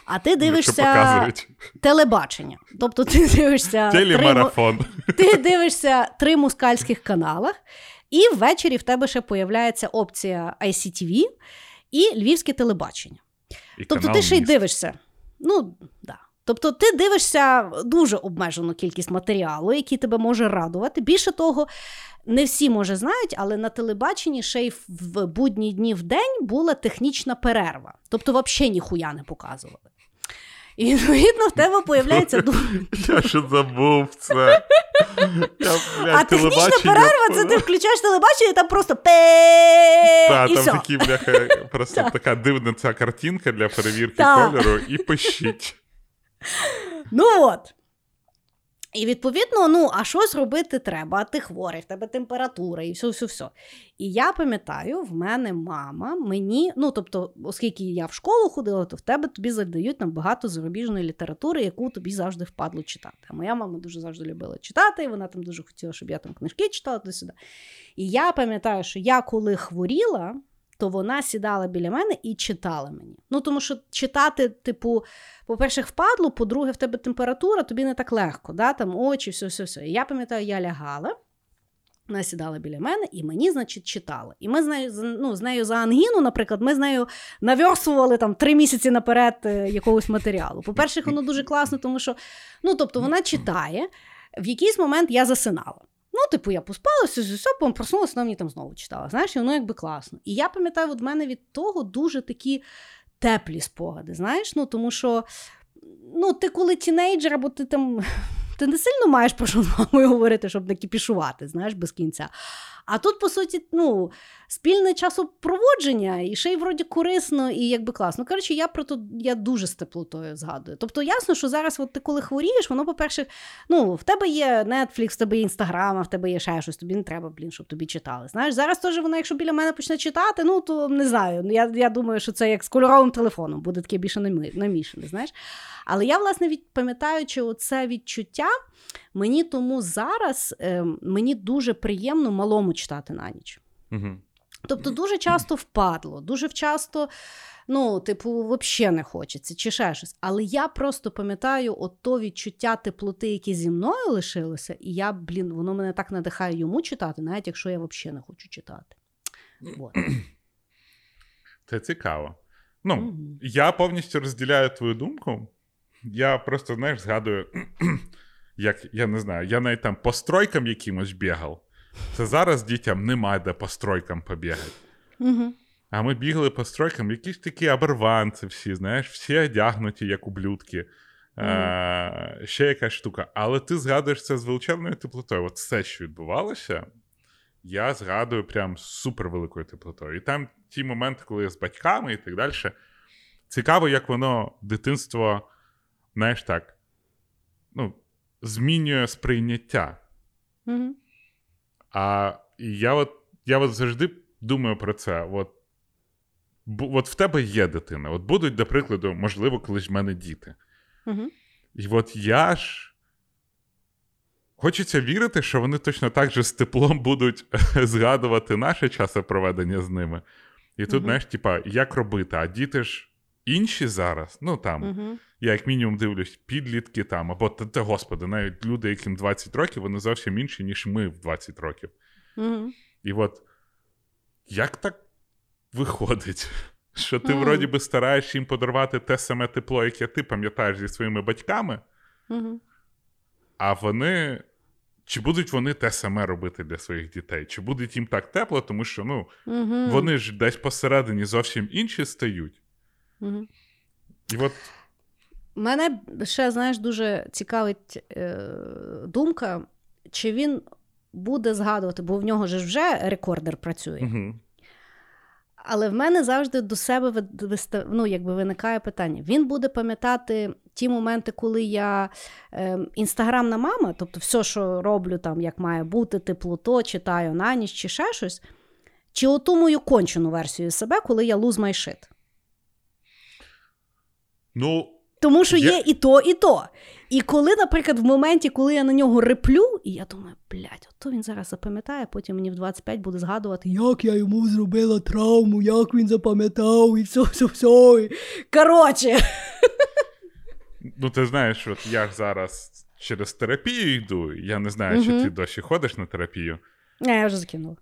а ти Ну, дивишся телебачення. Тобто ти дивишся три, ти дивишся три мускальських каналах, і ввечері в тебе ще появляється опція ICTV і львівське телебачення. І Тобто ти ще й дивишся. Ну, да. Тобто ти дивишся дуже обмежену кількість матеріалу, який тебе може радувати. Більше того, не всі може знають, але на телебаченні ще й в- будні дні в день була технічна перерва. Тобто, взагалі ніхуя не показували. І відповідно в тебе появляється дуже. [LAUGHS] Я ще забув це. Я, блядь, А технічна перерва це ти включаєш телебачення, і там просто пе Та, і там все. такі, бляха, просто така дивна ця картинка для перевірки кольору і пишіть. [LAUGHS] Ну от. І відповідно, ну, а щось робити треба, а ти хворий, в тебе температура і все, все, все. І я пам'ятаю, в мене мама мені, ну тобто, оскільки я в школу ходила, то в тебе тобі задають нам багато зарубіжної літератури, яку тобі завжди впадло читати. А моя мама дуже завжди любила читати, і вона там дуже хотіла, щоб я там книжки читала до сюди. І я пам'ятаю, що я коли хворіла, то вона сідала біля мене і читала мені. Ну тому що читати, типу, по-перше, впадло, по-друге, в тебе температура, тобі не так легко, да? там очі, все, все, все. Я пам'ятаю, я лягала. Вона сідала біля мене і мені, значить, читала. І ми з нею, ну, з нею за ангіну, наприклад, ми з нею наверстували там три місяці наперед е, якогось матеріалу. По-перше, воно дуже класно, тому що ну, тобто, вона читає, в якийсь момент я засинала. Ну, типу, я поспалася з все, проснулася, вона мені там знову читала. Знаєш, і воно якби класно. І я пам'ятаю, от мене від того дуже такі теплі спогади. Знаєш, ну тому що ну, ти коли тінейджер, або ти там. [LAUGHS] Ти не сильно маєш про що з мамою говорити, щоб не кіпішувати, знаєш, без кінця. А тут, по суті, ну, спільне часопроводження, і ще й вроді корисно, і якби класно. Коротше, я про то я дуже з теплотою згадую. Тобто, ясно, що зараз, от ти коли хворієш, воно, по-перше, ну, в тебе є Netflix, в тебе є Instagram, а в тебе є ще щось, тобі не треба, блін, щоб тобі читали. Знаєш, зараз теж вона, якщо біля мене почне читати, ну то не знаю. Я, я думаю, що це як з кольоровим телефоном, буде таке більше намі- намішане, знаєш. Але я, власне, від, пам'ятаючи оце відчуття, мені тому зараз е, мені дуже приємно малому читати на ніч. Угу. Тобто дуже часто впадло, дуже часто, ну, типу, взагалі не хочеться, чи ще щось. Але я просто пам'ятаю от то відчуття теплоти, яке зі мною лишилося, і я, блін, воно мене так надихає йому читати, навіть якщо я взагалі не хочу читати. От. [CLEARS THROAT] Це цікаво. Ну, Мгм. я повністю розділяю твою думку. Я просто, знаєш, згадую, як я не знаю, я навіть там по стройкам якимось бігав. Це зараз дітям немає де по стройкам побігати. Угу. А ми бігли по стройкам, якісь такі оборванці всі, знаєш, всі одягнуті, як ублюдки. Е, ще якась штука. Але ти згадуєш це з величезною теплотою. От все, що відбувалося, я згадую прям з супервеликою теплотою. І там ті моменти, коли я з батьками і так далі. Цікаво, як воно дитинство, знаєш так, ну, змінює сприйняття. Угу. А я от, я от завжди думаю про це. От, от в тебе є дитина. От будуть, до прикладу, можливо, колись в мене діти. Угу. І от я ж. Хочеться вірити, що вони точно так же з теплом будуть [LAUGHS] згадувати наше часопроведення з ними. І тут, Мгм. знаєш, типа, як робити? А діти ж інші зараз. Ну там, Угу. я як мінімум дивлюсь, підлітки там, або та, та господи, навіть люди, яким 20 років, вони зовсім інші, ніж ми в 20 років. Угу. І от як так виходить? [LAUGHS] Що ти, Мгм. вроді би, стараєш їм подарувати те саме тепло, яке ти пам'ятаєш зі своїми батьками, Мгм. а вони. Чи будуть вони те саме робити для своїх дітей? Чи будуть їм так тепло, тому що ну, Мгм. вони ж десь посередині зовсім інші стають. Мгм. І от Мене ще, знаєш, дуже цікавить е, думка, чи він буде згадувати, бо в нього ж вже рекордер працює. угу. Але в мене завжди до себе ну, якби виникає питання. Він буде пам'ятати ті моменти, коли я е, інстаграмна мама, тобто все, що роблю там, як має бути, теплото, читаю на ніч чи ще щось, чи оту мою кончену версію себе, коли я lose my shit. Ну, Тому що Я- є і то, і то. І коли, наприклад, в моменті, коли я на нього реплю, і я думаю, блядь, ото він зараз запам'ятає, потім мені в 25 буде згадувати, як я йому зробила травму, як він запам'ятав, і все, все, все. І... Коротше. ну ти знаєш, от я ж зараз через терапію йду. Я не знаю, чи ти досі ходиш на терапію. Не, я вже закинула.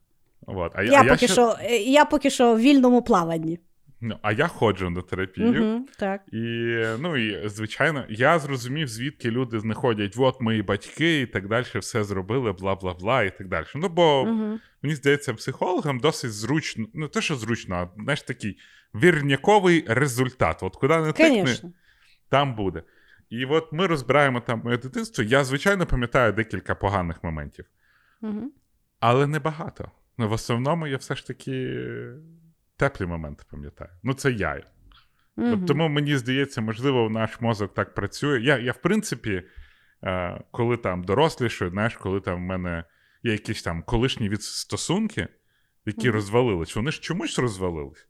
От. А, Я, а поки ще- що, е, я поки що в вільному плаванні. Ну, а я ходжу на терапію. Угу, так. І ну і звичайно, я зрозумів, звідки люди знаходять, от мої батьки і так далі, все зробили, бла бла бла, і так далі. Ну бо Угу. мені здається, психологам досить зручно, ну те, що зручно, а знаєш такий вірняковий результат. От куди не Звісно. там буде. І от ми розбираємо там моє дитинство. Я, звичайно, пам'ятаю декілька поганих моментів, Угу. але не багато. Ну, в основному я все ж таки теплі моменти пам'ятаю. Ну, це я. От тому мені здається, можливо, наш мозок так працює. Я, я в принципі, е, коли там дорослішою, знаєш, коли там в мене є якісь там колишні від стосунки, які Мгм. розвалились, вони ж чомусь розвалились.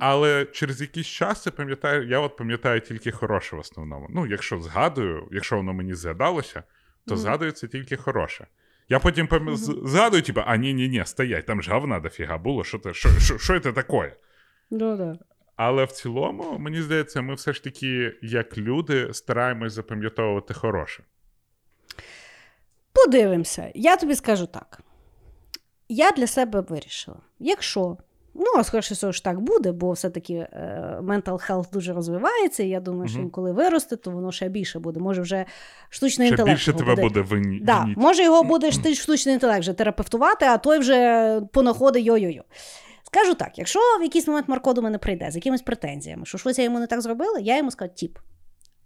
Але через якийсь час я пам'ятаю, я от пам'ятаю тільки хороше в основному. Ну, якщо згадую, якщо воно мені згадалося, то згадується тільки хороше. Я потім пом... Згадую, типу, а ні, ні, ні, стоять, там ж говна дофіга було, що це, що, що, що це таке? Да, да. Але в цілому, мені здається, ми все ж таки, як люди, стараємось запам'ятовувати хороше. Подивимося. Я тобі скажу так. Я для себе вирішила, якщо, ну, а скоріше всього ж так буде, бо все-таки е, mental health дуже розвивається, і я думаю, що він коли виросте, то воно ще більше буде. Може, вже штучний Ще інтелект. більше тебе буде вині... Да, може, його буде [CLEARS THROAT] штучний інтелект вже терапевтувати, а той вже понаходить йо-йо-йо. Скажу так: якщо в якийсь момент Марко до мене прийде з якимись претензіями, що щось я йому не так зробила, я йому скажу, тіп.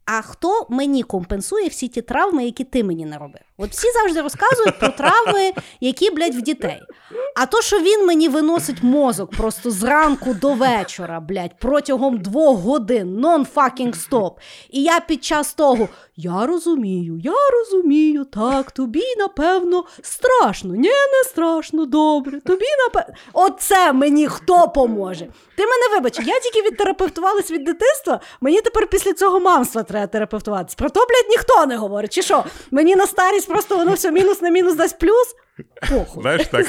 А хто мені компенсує всі ті травми, які ти мені наробив? От всі завжди розказують про травми, які, блядь, в дітей. А то, що він мені виносить мозок просто зранку до вечора, блядь, протягом двох годин, non-fucking stop. І я під час того, я розумію, я розумію, так, тобі, напевно, страшно. Ні, не страшно, добре. Тобі, напевно. Оце мені хто поможе? Ти мене вибач, я тільки відтерапевтувалась від дитинства, мені тепер після цього мамства треба терапевтуватись. Про то, блядь, ніхто не говорить. Чи що? Мені на старість просто воно все мінус на мінус дасть плюс? Похуй. Знаєш так.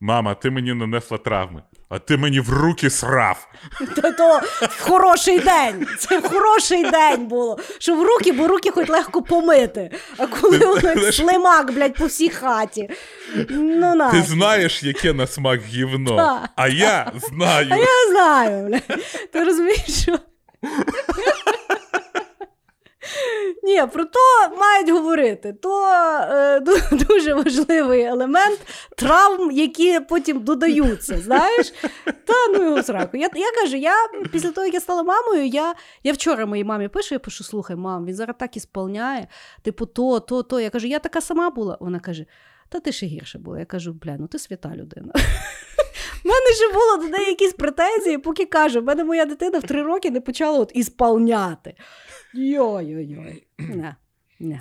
Мама, ти мені нанесла травми, а ти мені в руки срав. То, то хороший день. Це хороший день було. Що в руки, бо руки хоч легко помити. А коли як знаєш- слимак, блядь, по всій хаті. Ну, на. Ти знаєш, яке на смак гівно, Так. а я знаю. А я знаю, бля. Ти розумієш, що. Ні, про то мають говорити. То е, [LAUGHS] дуже важливий елемент травм, які потім додаються. Знаєш? Та ну його сраку. Я, я кажу, я після того, як я стала мамою, я, я вчора моїй мамі пишу, я пишу: слухай, мам, він зараз так ісполняє, типу, то, то, то. Я кажу, я така сама була. Вона каже: Та ти ще гірше була. Я кажу, бля, ну ти свята людина. [LAUGHS] У мене ще було до неї якісь претензії, поки кажу, в мене моя дитина в три роки не почала от ісполняти. Йой-йой-йой. Не, не.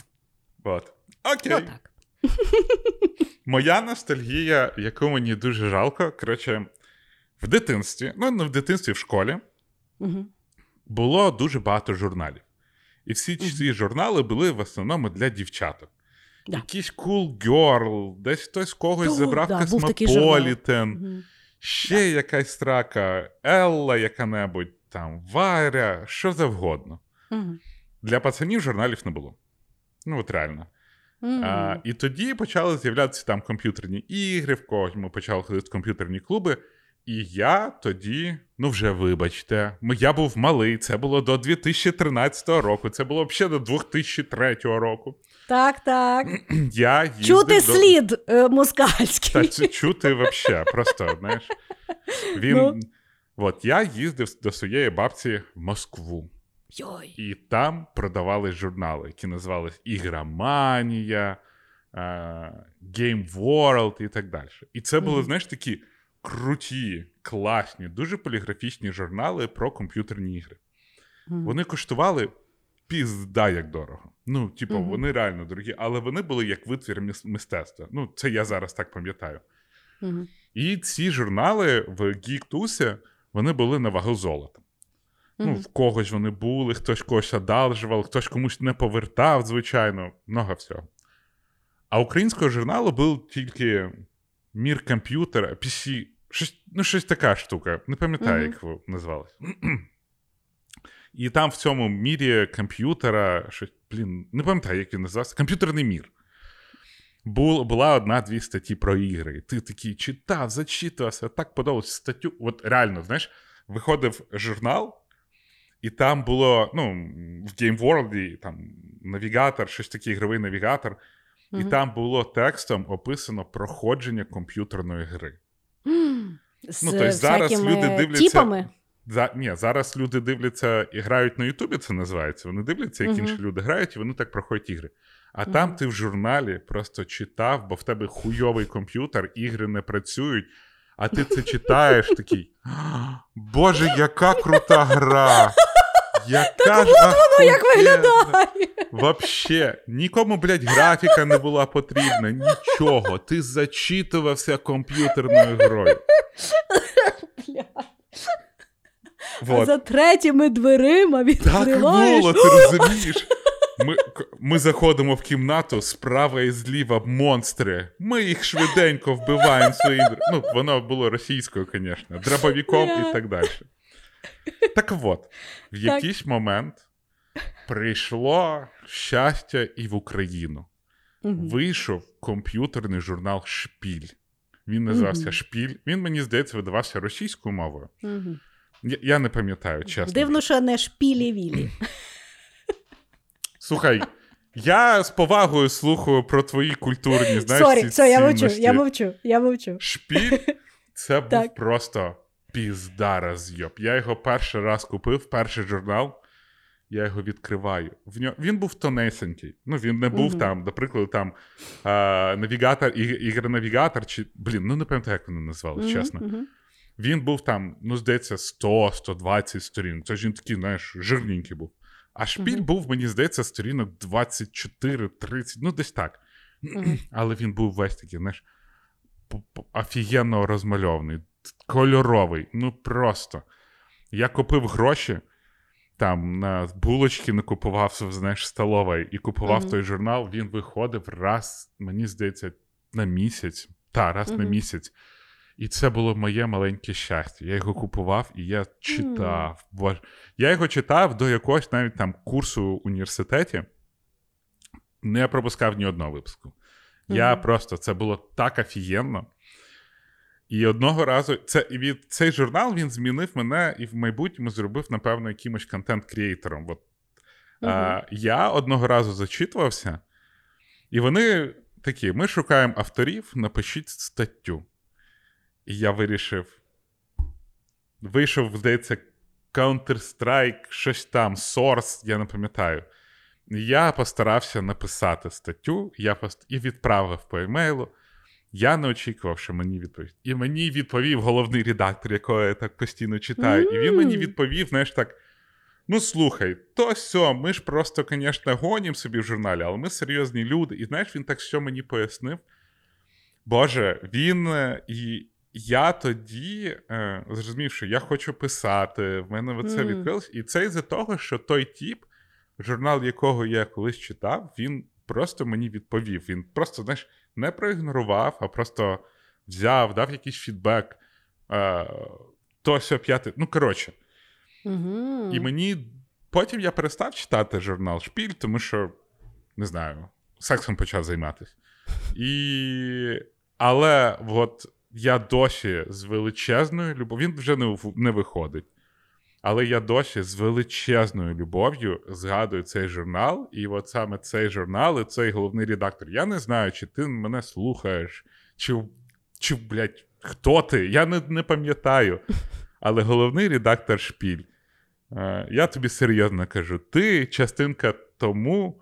От. Окей. Отак. [LAUGHS] Моя ностальгія, яку мені дуже жалко, коротше, в дитинстві, ну не в дитинстві, в школі, Угу. було дуже багато журналів. І всі ці журнали були в основному для дівчаток. Да. Якийсь Cool Girl, десь хтось когось Да, забрав да. Космополітен, ще якась трака, Елла яка-небудь, там, Варя, що завгодно. Угу. Для пацанів журналів не було. Ну, от реально. А, і тоді почали з'являтися там комп'ютерні ігри, в когось ми почали ходити в комп'ютерні клуби. І я тоді, ну вже вибачте, я був малий, це було до 2013 року, це було взагалі до 2003 року. Так, так. [CLEARS THROAT] Я їздив Чути до... слід е, москальський. Та це чути взагалі, просто, знаєш. [LAUGHS] Він... Ну. От я їздив до своєї бабці в Москву. Йой. І там продавали журнали, які називались Ігроманія, е, Game World і так далі. І це були, Мгм. знаєш, такі круті, класні, дуже поліграфічні журнали про комп'ютерні ігри. Мгм. Вони коштували пізда як дорого. Ну, типу, Мгм. вони реально дорогі, але вони були як витвір мистецтва. Ну, це я зараз так пам'ятаю. І ці журнали в Гіктусі вони були на вагу золота. Ну, в когось вони були, хтось когось одалжував, хтось комусь не повертав, звичайно, много всього. А українського журналу був тільки мір комп'ютера, PC, щось, ну, щось така штука. Не пам'ятаю, як його називалось. І там в цьому мірі комп'ютера, щось, блін, не пам'ятаю, як він називався, комп'ютерний мір. Бул, була одна-дві статті про ігри. І ти такий читав, зачитувався, так подобалось статтю. От реально, знаєш, виходив журнал, і там було, ну, в Game World, там навігатор, щось такий ігровий навігатор, і там було текстом описано проходження комп'ютерної гри. З Ну, тобто зараз люди дивляться- тіпами. За, ні, зараз люди дивляться і грають на Ютубі, це називається. Вони дивляться, як Мгм. інші люди грають, і вони так проходять ігри. А там ти в журналі просто читав, бо в тебе хуйовий комп'ютер, ігри не працюють, а ти це читаєш такий. Боже, яка крута гра! Яка ж Ну, як виглядає? Вообще, нікому, блядь, графіка не була потрібна, нічого. Ти зачитувався комп'ютерною грою. Бля. А за третіми дверима Так було, ти розумієш? Ми, ми заходимо в кімнату справа і зліва монстри. Ми їх швиденько вбиваємо своїм. Ну, воно було російською, звісно, дробовиком і так далі. Так от, в якийсь момент прийшло щастя і в Україну. Мгм. Вийшов комп'ютерний журнал Шпіль. Він називався Мгм. Шпіль. Він, мені здається, видавався російською мовою. Мгм. Я, я не пам'ятаю, чесно. Дивно, що не шпілі-вілі. Слухай, я з повагою слухаю про твої культурні, знаєш, Sorry, ці все, я мовчу, я мовчу, я мовчу. Шпіль це був Так. просто пізда розйоб. Я його перший раз купив, перший журнал. Я його відкриваю. В нього він був тонесенький. Ну він не був Мгм. там, до прикладу, там а, навігатор, ігронавігатор, чи блін, ну не пам'ятаю, як вони назвали, Мгм, чесно. Він був там, ну, здається, 100-120 сторінок. Це ж він такий, знаєш, жирненький був. А шпіль був, мені здається, сторінок 24-30, ну десь так. Але він був весь такий, знаєш, офігенно розмальований, кольоровий. Ну просто. Я купив гроші, там на булочки не купував, знаєш, столової, і купував Мгм. той журнал. Він виходив раз, мені здається, на місяць. Та, раз на місяць. І це було моє маленьке щастя. Я його купував і я читав. Боже. Я його читав до якогось навіть там курсу в університеті. Не пропускав ні одного випуску. Я просто це було так офігенно. І одного разу це від цей журнал він змінив мене і в майбутньому зробив, напевно, якимось контент-крієйтором. От, а, я одного разу зачитувався, і вони такі: ми шукаємо авторів, напишіть статтю. І я вирішив. Вийшов, здається, Counter-Strike, щось там, Source, я не пам'ятаю. Я постарався написати статтю, я пост... і відправив по емейлу. Я не очікував, що мені відповість. І мені відповів головний редактор, якого я так постійно читаю. І він мені відповів, знаєш, так. Ну, слухай, то сьо, ми ж просто, звісно, гонім собі в журналі, але ми серйозні люди. І знаєш, він так що мені пояснив. Боже, він е, і я тоді е, зрозумів, що я хочу писати, в мене оце Мгм. відкрилось. І це із-за того, що той тіп, журнал якого я колись читав, він просто мені відповів. Він просто, знаєш, не проігнорував, а просто взяв, дав якийсь фідбек. Е, то сьо п'яте. Ну, коротше. Мгм. І мені потім я перестав читати журнал Шпіль, тому що, не знаю, сексом почав займатися. І... Але от я досі з величезною любов'ю, він вже не, не виходить. Але я досі з величезною любов'ю згадую цей журнал, і от саме цей журнал, і цей головний редактор. Я не знаю, чи ти мене слухаєш, чи, чи блядь, хто ти? Я не, не пам'ятаю. Але головний редактор шпіль. Е, я тобі серйозно кажу: ти частинка тому,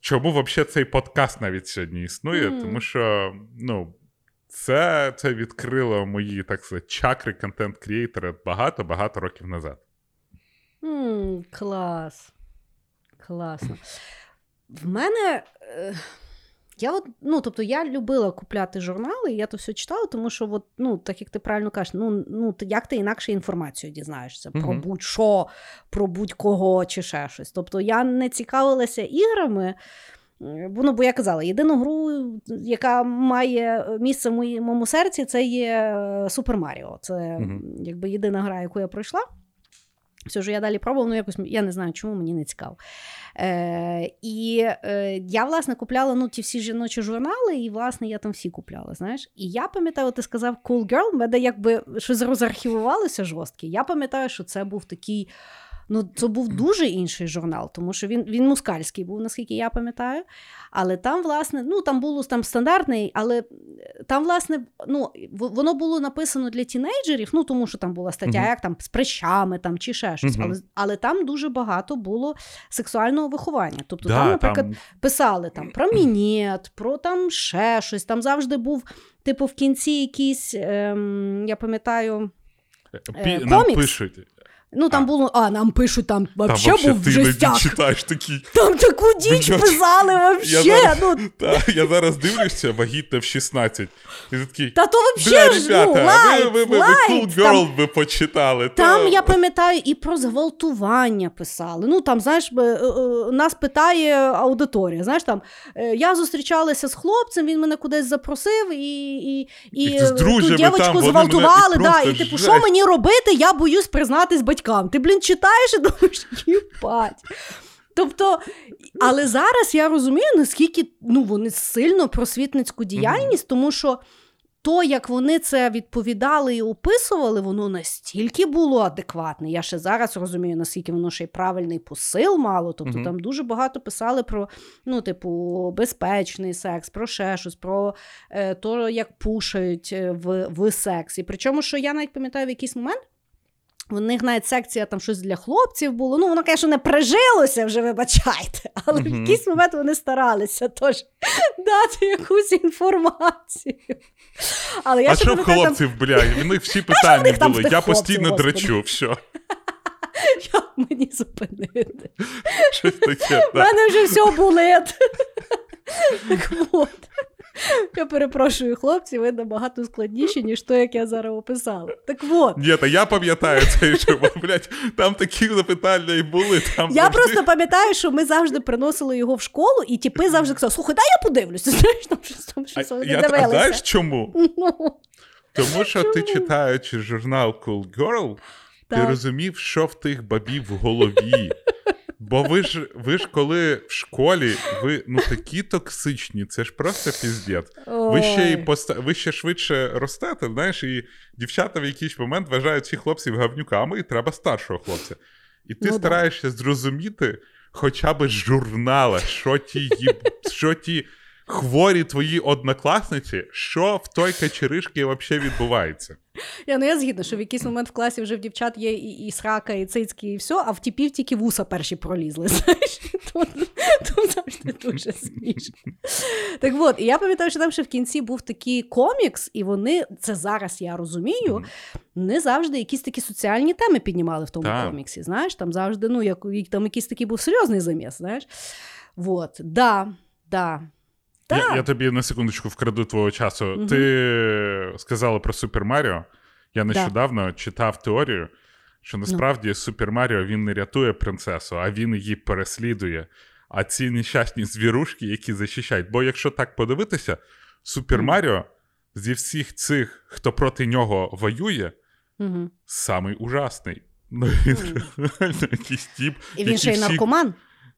чому взагалі цей подкаст навіть сьогодні існує, mm. тому що ну, це це відкрило мої так сказати, чакри контент-крієйтера багато-багато років назад. Mm, клас. Класно. В мене. Е, я от, ну, тобто я любила купляти журнали, я то все читала, тому що, от, ну, так як ти правильно кажеш, ну, ну як ти інакше інформацію дізнаєшся про будь-що, про будь-кого чи ще щось. Тобто я не цікавилася іграми. Ну, бо я казала, єдину гру, яка має місце в моєму серці, це є Супер Маріо. Це uh-huh. якби єдина гра, яку я пройшла. Все ж я далі пробувала, ну якось я не знаю, чому мені не цікаво. Е, І е, я, власне, купляла ну, ті всі жіночі журнали, і, власне, я там всі купляла. знаєш. І я пам'ятаю, ти сказав Cool Girl, мене якби щось розархівувалося жорстке. Я пам'ятаю, що це був такий. Ну, це був дуже інший журнал, тому що він він мускальський був, наскільки я пам'ятаю. Але там, власне, ну там було там стандартний, але там, власне, ну, воно було написано для тінейджерів, ну тому що там була стаття, uh-huh. як там з прищами там, чи ще щось. Uh-huh. Але але там дуже багато було сексуального виховання. Тобто, да, там, наприклад, там... писали там про [CLEARS THROAT] мінет, про там ще щось. Там завжди був, типу, в кінці якийсь, ем, я пам'ятаю. Е, Нам пишуть Ну там а. було, а нам пишуть, там вообще там був в жестях. читаєш такі. Там таку діч писали вообще. Я зараз, ну... та, я зараз дивлюся, вагітна в 16. І такий, Та то вообще ж, ну, light, ви, ви, ви, light, ви Cool Girl там, ви почитали. Там, то... я пам'ятаю, і про зґвалтування писали. Ну, там, знаєш, е, е, нас питає аудиторія. Знаєш, там, е, я зустрічалася з хлопцем, він мене кудись запросив, і і, і, і ту дівчинку зґвалтували. Да, і типу, що мені робити, я боюсь признатись батькам батькам. Ти, блін, читаєш і думаєш, їбать. Тобто, але зараз я розумію, наскільки ну, вони сильно просвітницьку діяльність, тому що то, як вони це відповідали і описували, воно настільки було адекватне. Я ще зараз розумію, наскільки воно ще й правильний посил мало. Тобто там дуже багато писали про ну, типу, безпечний секс, про ще щось, про е, то, як пушають е, в в секс. І причому, що я навіть пам'ятаю в якийсь момент. У них навіть секція там щось для хлопців було. Ну, воно, звісно, не прижилося вже, вибачайте, [LAUGHS] але uh-huh. в якийсь момент вони старалися тож [LAUGHS] дати якусь інформацію. Але я А що в хлопців, [LAUGHS] там... блядь? Вони всі питання були. Я постійно драчу, все. Як мені зупинити? Щось таке, У мене вже все болить. Так от. [LAUGHS] Я перепрошую, хлопці, ви набагато складніші, ніж то, як я зараз описала. Так от. Ні, та я пам'ятаю цей, що блядь, там такі запитання і були. Там Я просто пам'ятаю, що ми завжди приносили його в школу, і типи завжди казали, слухай, дай я подивлюся. [LAUGHS] Знаєш, там щось там щось вони дивилися. А знаєш чому? Ну. Тому що ти читаючи журнал Cool Girl, так. ти розумів, що в тих бабів в голові. Бо ви ж ви ж коли в школі, ви ну такі токсичні, це ж просто піздєт. Ви ще й поста... ви ще швидше ростете, знаєш, і дівчата в якийсь момент вважають всіх хлопців гавнюками, і треба старшого хлопця. І ти ну, стараєшся да. зрозуміти хоча б з журнала, що ті, що ті хворі твої однокласниці, що в той качеришки взагалі відбувається. Я ну я згідна, що в якийсь момент в класі вже в дівчат є і, і срака, і цицьки, і все, а в тіпів тільки вуса перші пролізли. [LAUGHS] знаєш. Тут, тут завжди дуже смішно. Так от, і я пам'ятаю, що там ще в кінці був такий комікс, і вони, це зараз я розумію, не завжди якісь такі соціальні теми піднімали в тому так. коміксі. Знаєш, там завжди, ну, як, там якийсь такий був серйозний заміс, знаєш. Вот, да, да. Я я тобі на секундочку вкраду твого часу. Угу. Ти сказала про Супер Маріо. Я нещодавно да. читав теорію, що ну. насправді ну. Супер Маріо він не рятує принцесу, а він її переслідує. А ці нещасні звірушки, які захищають. Бо якщо так подивитися, Супер Маріо зі всіх цих, хто проти нього воює, угу. самий ужасний. Ну, він [LAUGHS] якийсь тіп. І він ще й наркоман.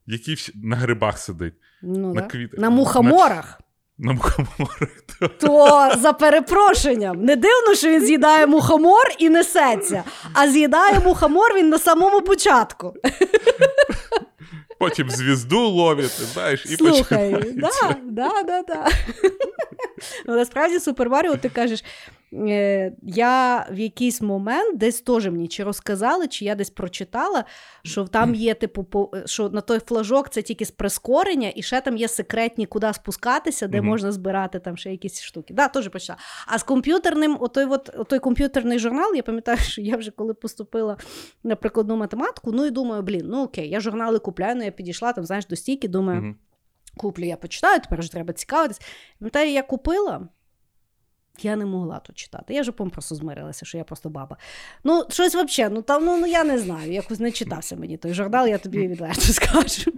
Який на грибах сидить ну, на, квіт... на мухоморах. На [LAUGHS] мухоморах. То за перепрошенням, не дивно, що він з'їдає мухомор і несеться, а з'їдає мухомор він на самому початку. Потім звізду ловить, знаєш, і Слухай, починається. да, да, да, да. Ну, насправді Супер Маріо, ти кажеш, е, я в якийсь момент десь теж мені чи розказали, чи я десь прочитала, що там є, типу, по, що на той флажок це тільки з прискорення, і ще там є секретні, куди спускатися, де Мгм. можна збирати там ще якісь штуки. Да, теж почитала. А з комп'ютерним, отой, от, отой комп'ютерний журнал, я пам'ятаю, що я вже коли поступила на прикладну математику, ну і думаю, блін, ну окей, я журнали купляю, ну я підійшла там, знаєш, до стійки, думаю. Мгм. Куплю, я почитаю, тепер вже треба цікавитись. Пам'ятаю, я купила, я не могла то читати. Я вже по просто змирилася, що я просто баба. Ну, щось взагалі, ну там, ну, ну я не знаю, якось не читався мені той журнал, я тобі відверто [LAUGHS] скажу.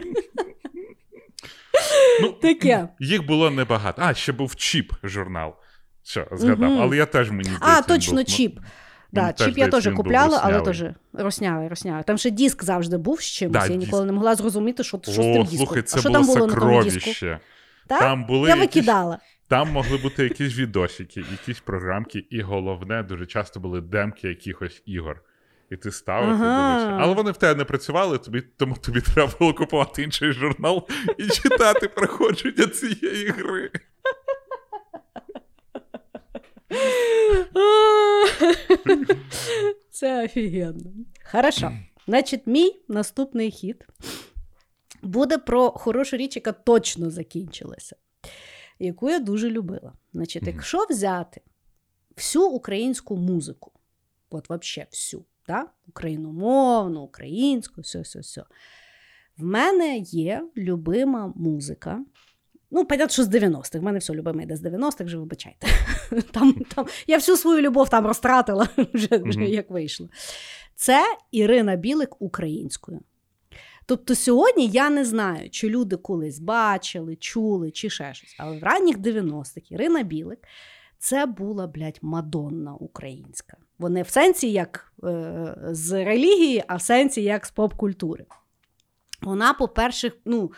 Ну, Таке. Їх було небагато. А, ще був чіп журнал. Що, згадав, Мгм. але я теж мені здається, А, точно, був, чіп. Мені Да, чіп я теж купляла, але теж роснявий, роснявий. Там ще диск завжди був з чимось. Да, я диск. ніколи не могла зрозуміти, що, що з тим диском. слухай, а це що було там було на тому диску? Так? Там були Я якісь- викидала. Там могли бути якісь відосики, якісь програмки, і головне, дуже часто були демки якихось ігор. І ти ставив Ага. і. Але вони в тебе не працювали, тобі, тому тобі [LAUGHS] треба було купувати інший журнал і читати проходження цієї гри. [LAUGHS] Це офігенно. Хорошо. Значить, мій наступний хід буде про хорошу річ, яка точно закінчилася, яку я дуже любила. Значить, якщо взяти всю українську музику, от взагалі всю, да? україномовну, українську, все, все, все. В мене є любима музика. Ну, понятно, що з 90-х. В мене все любиме йде з 90-х, вже вибачайте. [LAUGHS] Там, там, я всю свою любов там розтратила, [LAUGHS] вже, вже Мгм. як вийшло. Це Ірина Білик українською. Тобто сьогодні я не знаю, чи люди колись бачили, чули, чи ще щось. Але в ранніх 90-х Ірина Білик це була, блядь, Мадонна українська. Вони в сенсі як е, з релігії, а в сенсі як з поп-культури. Вона, по-перше, ну.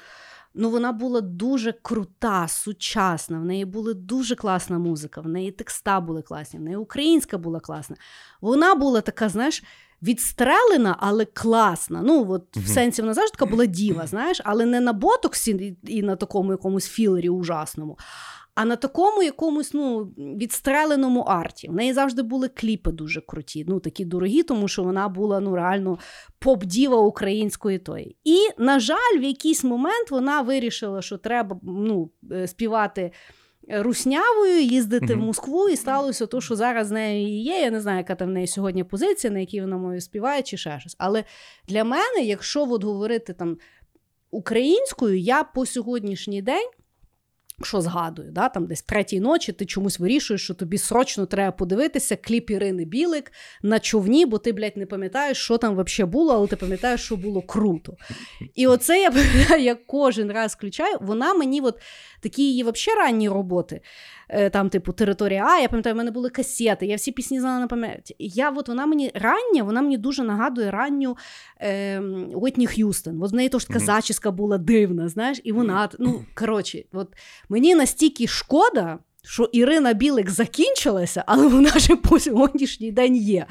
Ну, вона була дуже крута, сучасна. В неї була дуже класна музика, в неї текста були класні, в неї українська була класна. Вона була така, знаєш, відстрелена, але класна. Ну, от в сенсі вона завжди така була діва, знаєш, але не на ботоксі і- і на такому якомусь філері ужасному. А на такому якомусь ну, відстреленому арті. В неї завжди були кліпи дуже круті, ну такі дорогі, тому що вона була ну реально поп-діва української тої. І, на жаль, в якийсь момент вона вирішила, що треба ну, е, співати руснявою, їздити в Москву, і сталося то, що зараз з нею і є. Я не знаю, яка там в неї сьогодні позиція, на якій вона мові співає, чи ще щось. Але для мене, якщо от говорити там українською, я по сьогоднішній день. Що згадую, да, там десь третій ночі ти чомусь вирішуєш, що тобі срочно треба подивитися кліп Ірини Білик на човні, бо ти, блядь, не пам'ятаєш, що там взагалі було, але ти пам'ятаєш, що було круто. І оце я [LAUGHS] я кожен раз включаю. Вона мені, от такі її взагалі ранні роботи, там, типу, територія А, я пам'ятаю, в мене були касети, я всі пісні знала на пам'яті. І Я от вона мені рання, вона мені дуже нагадує ранню е, Уітні Х'юстон. От в неї теж така Мгм. зачіска була дивна, знаєш, і вона, ну, коротше, от мені настільки шкода. Що Ірина Білик закінчилася, але вона ще по сьогоднішній день є.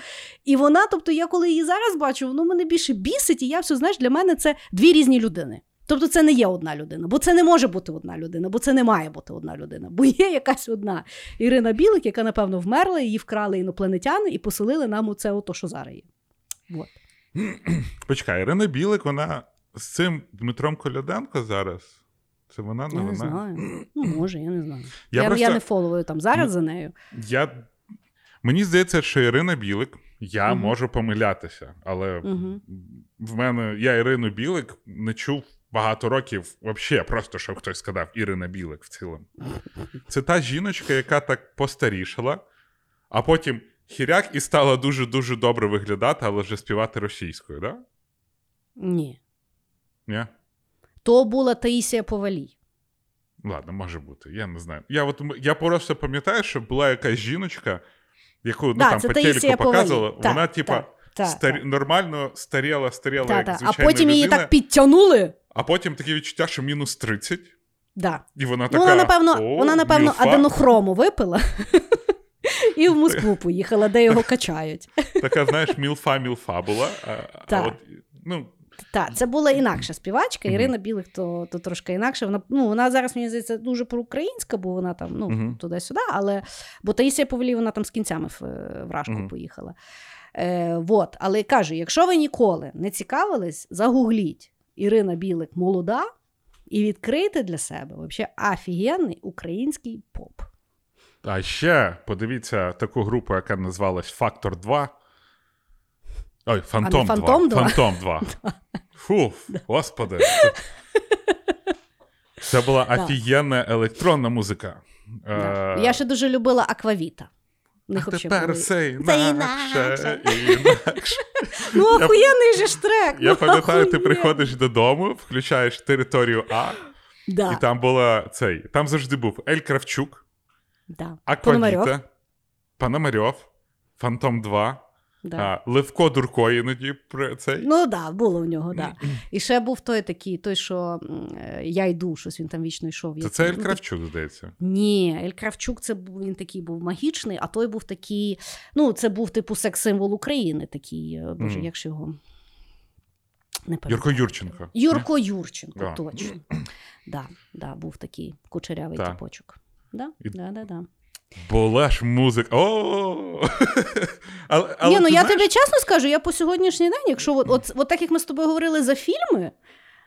І вона, тобто, я коли її зараз бачу, воно мене більше бісить, і я все знаєш, для мене це дві різні людини. Тобто це не є одна людина, бо це не може бути одна людина, бо це не має бути одна людина. Бо є якась одна Ірина Білик, яка, напевно, вмерла, її вкрали інопланетяни і поселили нам у це, ото, що зараз є. От. [CLEARS THROAT] Почекай, Ірина Білик, вона з цим Дмитром Коляденко зараз. Це вона не Я не вона. знаю. Ну, може, я не знаю. Я Я, я, не фоловую там зараз за нею. Я... Мені здається, що Ірина Білик, я Мгм. можу помилятися, але Угу. в мене я Ірину Білик не чув багато років, взагалі, просто щоб хтось сказав Ірина Білик в цілому. [LAUGHS] Це та жіночка, яка так постарішала, а потім хіряк і стала дуже-дуже добре виглядати, але вже співати російською, да? Ні. Ні? То була Таїсія Повалій. Ладно, може бути, я не знаю. Я от я просто пам'ятаю, що була якась жіночка, яку ну, Да, там по телеку показувала, вона, типа, так, так, старі... нормально старіла, старіла, Та, як та. А звичайна потім її так підтягнули. а потім таке відчуття, що мінус 30. Да. І вона Ну, вона, напевно, «О, вона, напевно, мілфа». аденохрому випила [LAUGHS] і в Москву [LAUGHS] поїхала, де його качають. [LAUGHS] Така, знаєш, мілфа мілфа була. А, от, ну, Так, це була інакша співачка. Ірина Білик, то, то трошки інакше. Вона, ну, вона зараз, мені здається, дуже проукраїнська, бо вона там ну, туди-сюди, але бо Таїсія Повелій, вона там з кінцями в, в Рашку поїхала. Е, вот. Але кажу, якщо ви ніколи не цікавились, загугліть Ірина Білик молода і відкрийте для себе взагалі офігенний український поп. А ще подивіться таку групу, яка називалась Фактор 2. Ой, Фантом 2. Фантом 2? Фантом 2. [LAUGHS] Фу, господи. Це була офігенна електронна музика. Е, Я ще дуже любила Аквавіта. Них а тепер все Це інакше. Ну, охуєнний же ж трек. Я ну, пам'ятаю, ти приходиш додому, включаєш територію А, і там була цей. Там завжди був Ель Кравчук, Акваніта, Аквавіта. Пономарьов, Фантом 2, Да. а, Левко Дурко іноді про цей. Ну так, да, було в нього, да. І ще був той такий, той, що е, я йду, щось він там вічно йшов. Це це Ель Кравчук, здається. Ні, Ель Кравчук, це був він такий був магічний, а той був такий. Ну, це був типу секс-символ України, такий. е, Боже, Мгм. як ж його. Не Юрко. Юрченко. Юрко Юрченко, Да. точно. [CLEARS THROAT] Да, да, був такий кучерявий типочок. Да, І- да, да, да. Була ж музика. О! [LAUGHS] Але, але Ні, ну я знаєш- тобі чесно скажу, я по сьогоднішній день, якщо от, от, от так як ми з тобою говорили за фільми,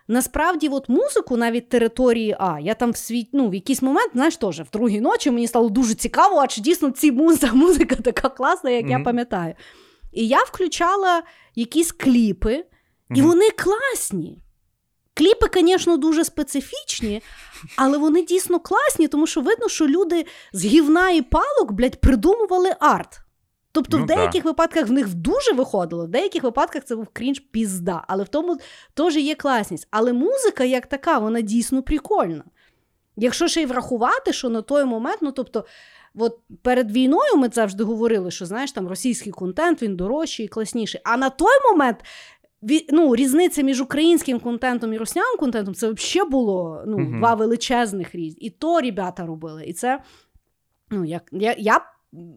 насправді от музику навіть території А, я там в свій, ну, в якийсь момент, знаєш, теж в другій ночі мені стало дуже цікаво, а чи дійсно ці музика, [LAUGHS] музика така класна, як я пам'ятаю. І я включала якісь кліпи, і Мгм. вони класні. Кліпи, звісно, дуже специфічні, але вони дійсно класні, тому що видно, що люди з гівна і палок, блядь, придумували арт. Тобто, Ну в да. деяких випадках в них дуже виходило, в деяких випадках це був крінж пізда, але в тому теж є класність. Але музика, як така, вона дійсно прикольна. Якщо ще й врахувати, що на той момент, ну тобто, от перед війною ми завжди говорили, що знаєш, там російський контент він дорожчий і класніший. А на той момент ну, різниця між українським контентом і росіянським контентом це взагалі було ну, Мгм. два величезних різні. І то ребята робили. І це ну, як, я, я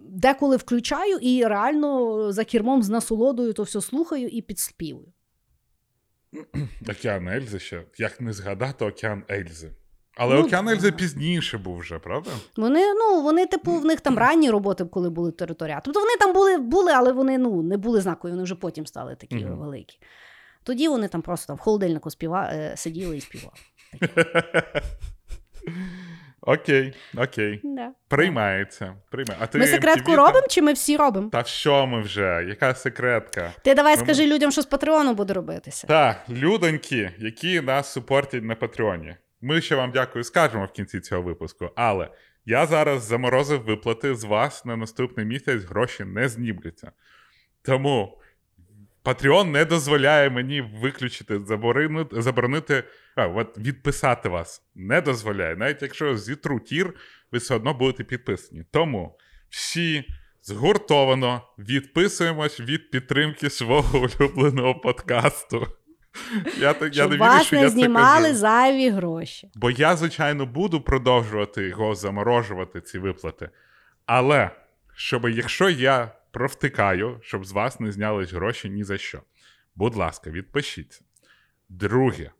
деколи включаю і реально за кермом з насолодою то все слухаю і підспівую. Океан Ельзи ще. Як не згадати Океан Ельзи. Але Ну, Океан. Ельзи пізніше був вже, правда? Вони, ну, вони, типу, в них там ранні роботи, коли були територіа. Тобто вони там були, були, але вони ну, не були знакові, вони вже потім стали такі Мгм. великі. Тоді вони там просто там в холодильнику співа... е, сиділи і співали. [LAUGHS] Окей, окей. Да. Приймається. Приймає. А ти Ми секретку робимо чи ми всі робимо? Та що ми вже? Яка секретка? Ти давай Ми- скажи людям, що з Патреону буде робитися. Так, людоньки, які нас супортять на Патреоні. Ми ще вам дякую скажемо в кінці цього випуску. Але я зараз заморозив виплати з вас на наступний місяць гроші не знімляться. Тому Patreon не дозволяє мені виключити, заборонити, заборонити, а, от відписати вас. Не дозволяє. Навіть якщо зітру tier, ви все одно будете підписані. Тому всі згуртовано відписуємось від підтримки свого [LAUGHS] улюбленого подкасту. Я, я Щоб не вірю, вас що не я знімали зайві гроші. Бо я, звичайно, буду продовжувати його заморожувати, ці виплати. Але щоб якщо я провтикаю, щоб з вас не знялись гроші ні за що. Будь ласка, відпишіться. Друге,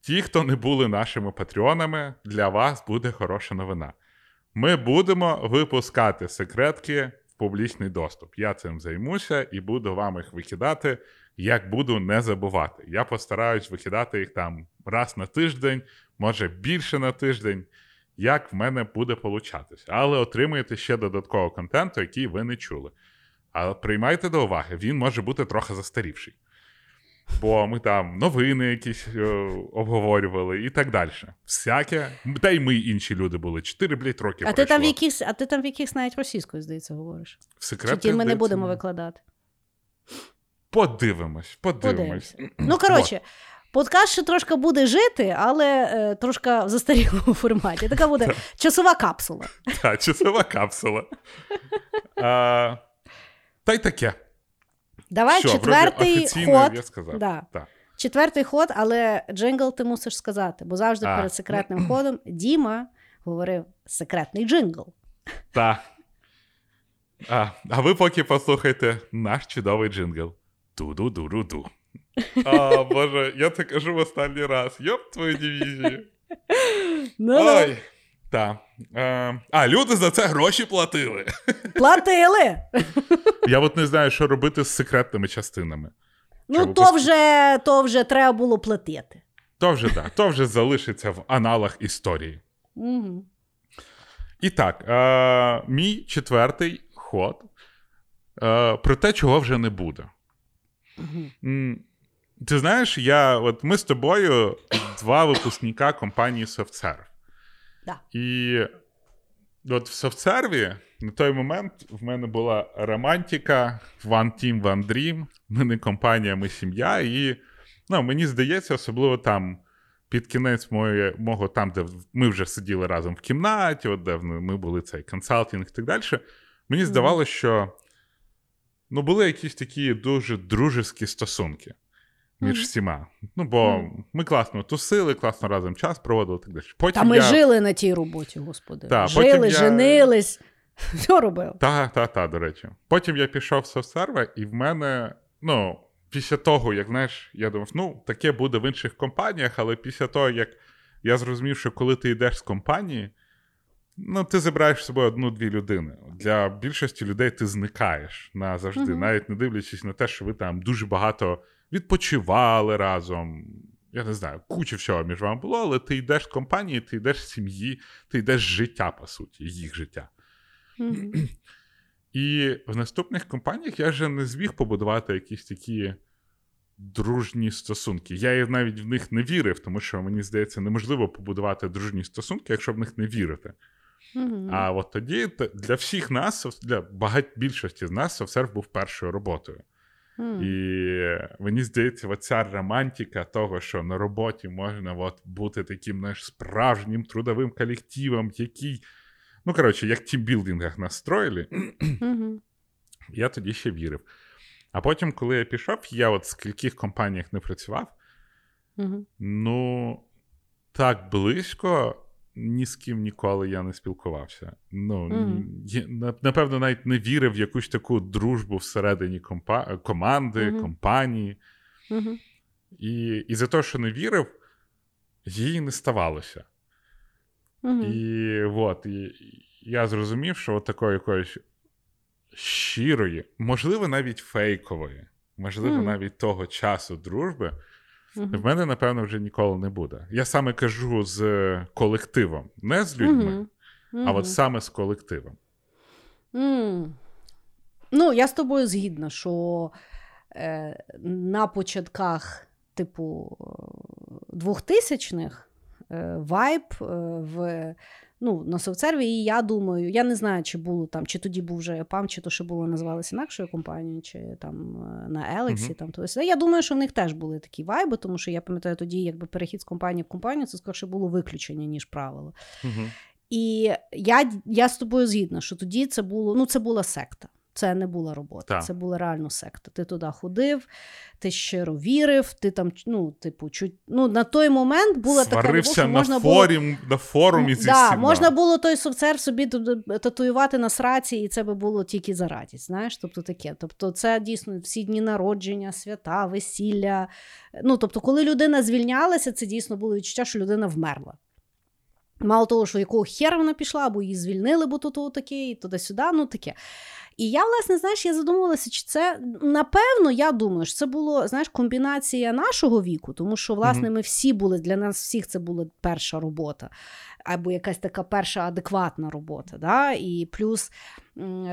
ті, хто не були нашими патреонами, для вас буде хороша новина. Ми будемо випускати секретки публічний доступ. Я цим займуся і буду вам їх викидати, як буду не забувати. Я постараюсь викидати їх там раз на тиждень, може більше на тиждень, як в мене буде получатися. Але отримуєте ще додаткового контенту, який ви не чули. Але приймайте до уваги, він може бути трохи застарівший. Бо ми там новини якісь е, обговорювали і так далі. Всяке. Та й ми інші люди були. Чотири, блядь, роки. А ти, там в якихось, а ти там в якихось навіть російською, здається, говориш. В Чи секретках, ті ми не будемо викладати? Подивимось, подивимось. Подивимося. Ну, коротше, подкаст ще трошки буде жити, але е, трошки в застарілому форматі. Така буде часова капсула. [LAUGHS] Та, часова капсула. Та й таке. Давай Що, четвертий ход. я сказав. Да. Так. Четвертий ход, але джингл ти мусиш сказати, бо завжди А. перед секретним ходом Діма говорив секретний джингл. Так. А, а ви поки послухайте наш чудовий джингл. Ду-ду-ду-ду-ду. А, Боже, я це кажу в останній раз. Йоп, твою дивізію. Ну, Ой. Так. Е, а, люди за це гроші платили. [LAUGHS] Платили. Я от не знаю, що робити з секретними частинами. Ну, Треба то пос- вже, то вже треба було платити. То вже так, то вже залишиться в аналах історії. Угу. І так, е, мій четвертий ход е, про те, чого вже не буде. М, Ти знаєш, я, от ми з тобою два випускника компанії SoftServe. Да. І от в SoftServe на той момент в мене була романтика One Team, One Dream. Ми не компанія, ми сім'я. І ну, мені здається, особливо там під кінець моє, мого, там, де ми вже сиділи разом в кімнаті, от де ми були цей консалтинг і так далі. Мені здавалося, що ну, були якісь такі дуже дружеські стосунки між всіма. Ну, бо ми класно тусили, класно разом час проводили так далі. Потім Та ми я... жили на тій роботі, господи. Та, жили, я- женились. [LAUGHS] Все робили. Та, та, та, до речі. Потім я пішов в софтсерве, і в мене, ну, після того, як знаєш, я думав, ну, таке буде в інших компаніях, але після того, як я зрозумів, що коли ти йдеш з компанії, ну, ти забираєш з собою одну-дві людини. Для більшості людей ти зникаєш назавжди, Мгм. навіть не дивлячись на те, що ви там дуже багато відпочивали разом. Я не знаю, куча всього між вами було, але ти йдеш з компанії, ти йдеш з сім'ї, ти йдеш з життя, по суті, їх життя. Мгм. [CLEARS THROAT] І в наступних компаніях я вже не зміг побудувати якісь такі дружні стосунки. Я навіть в них не вірив, тому що мені здається, неможливо побудувати дружні стосунки, якщо в них не вірити. Мгм. А от тоді для всіх нас, для багать більшості з нас, софтсерв був першою роботою. І мені здається, оця романтика того, що на роботі можна от бути таким знаєш, справжнім трудовим колективом, який. Ну, коротше, як в тімбілдингах настроїли, я тоді ще вірив. А потім, коли я пішов, я от в скільких компаніях не працював, ну так близько ні з ким ніколи я не спілкувався. Ну, Мгм. я, напевно, навіть не вірив в якусь таку дружбу всередині компа- команди, Мгм. компанії. Мгм. І, і за те, що не вірив, її не ставалося. І от, і я зрозумів, що от такої якоїсь щирої, можливо, навіть фейкової, можливо, навіть того часу дружби, Мгм. в мене, напевно, вже ніколи не буде. Я саме кажу з колективом, не з людьми, Мгм. а от саме з колективом. М. Ну, я з тобою згідна, що е, на початках, типу, 2000-х е, вайб е, в. Ну, на Софтсерві, і я думаю, я не знаю, чи було там, чи тоді був вже ЕПАМ, чи то ще було називалося інакшою компанією, чи там е, на Елексі. Там, то я думаю, що в них теж були такі вайби, тому що я пам'ятаю тоді, якби перехід з компанії в компанію, це скоріше було виключення, ніж правило. Угу. І я, я з тобою згідна, що тоді це було ну, це була секта. Це не була робота, Так. це була реально секта. Ти туди ходив, ти щиро вірив, ти там, ну, типу, чуть, ну, на той момент була така любов, Сварився що на, можна було. на форумі зі да, всіма. можна було той софтсерв собі татуювати на сраці, і це би було тільки за радість. Знаєш, тобто таке. Тобто, це дійсно всі дні народження, свята, весілля. Ну, тобто, коли людина звільнялася, це дійсно було відчуття, що людина вмерла. Мало того, що якого хера вона пішла, або її звільнили, бо тут таке, і туди-сюди, ну таке. І я, власне, знаєш, я задумувалася, чи це напевно, я думаю, що це було знаєш, комбінація нашого віку, тому що, власне, ми всі були для нас всіх це була перша робота, або якась така перша адекватна робота. Да? І плюс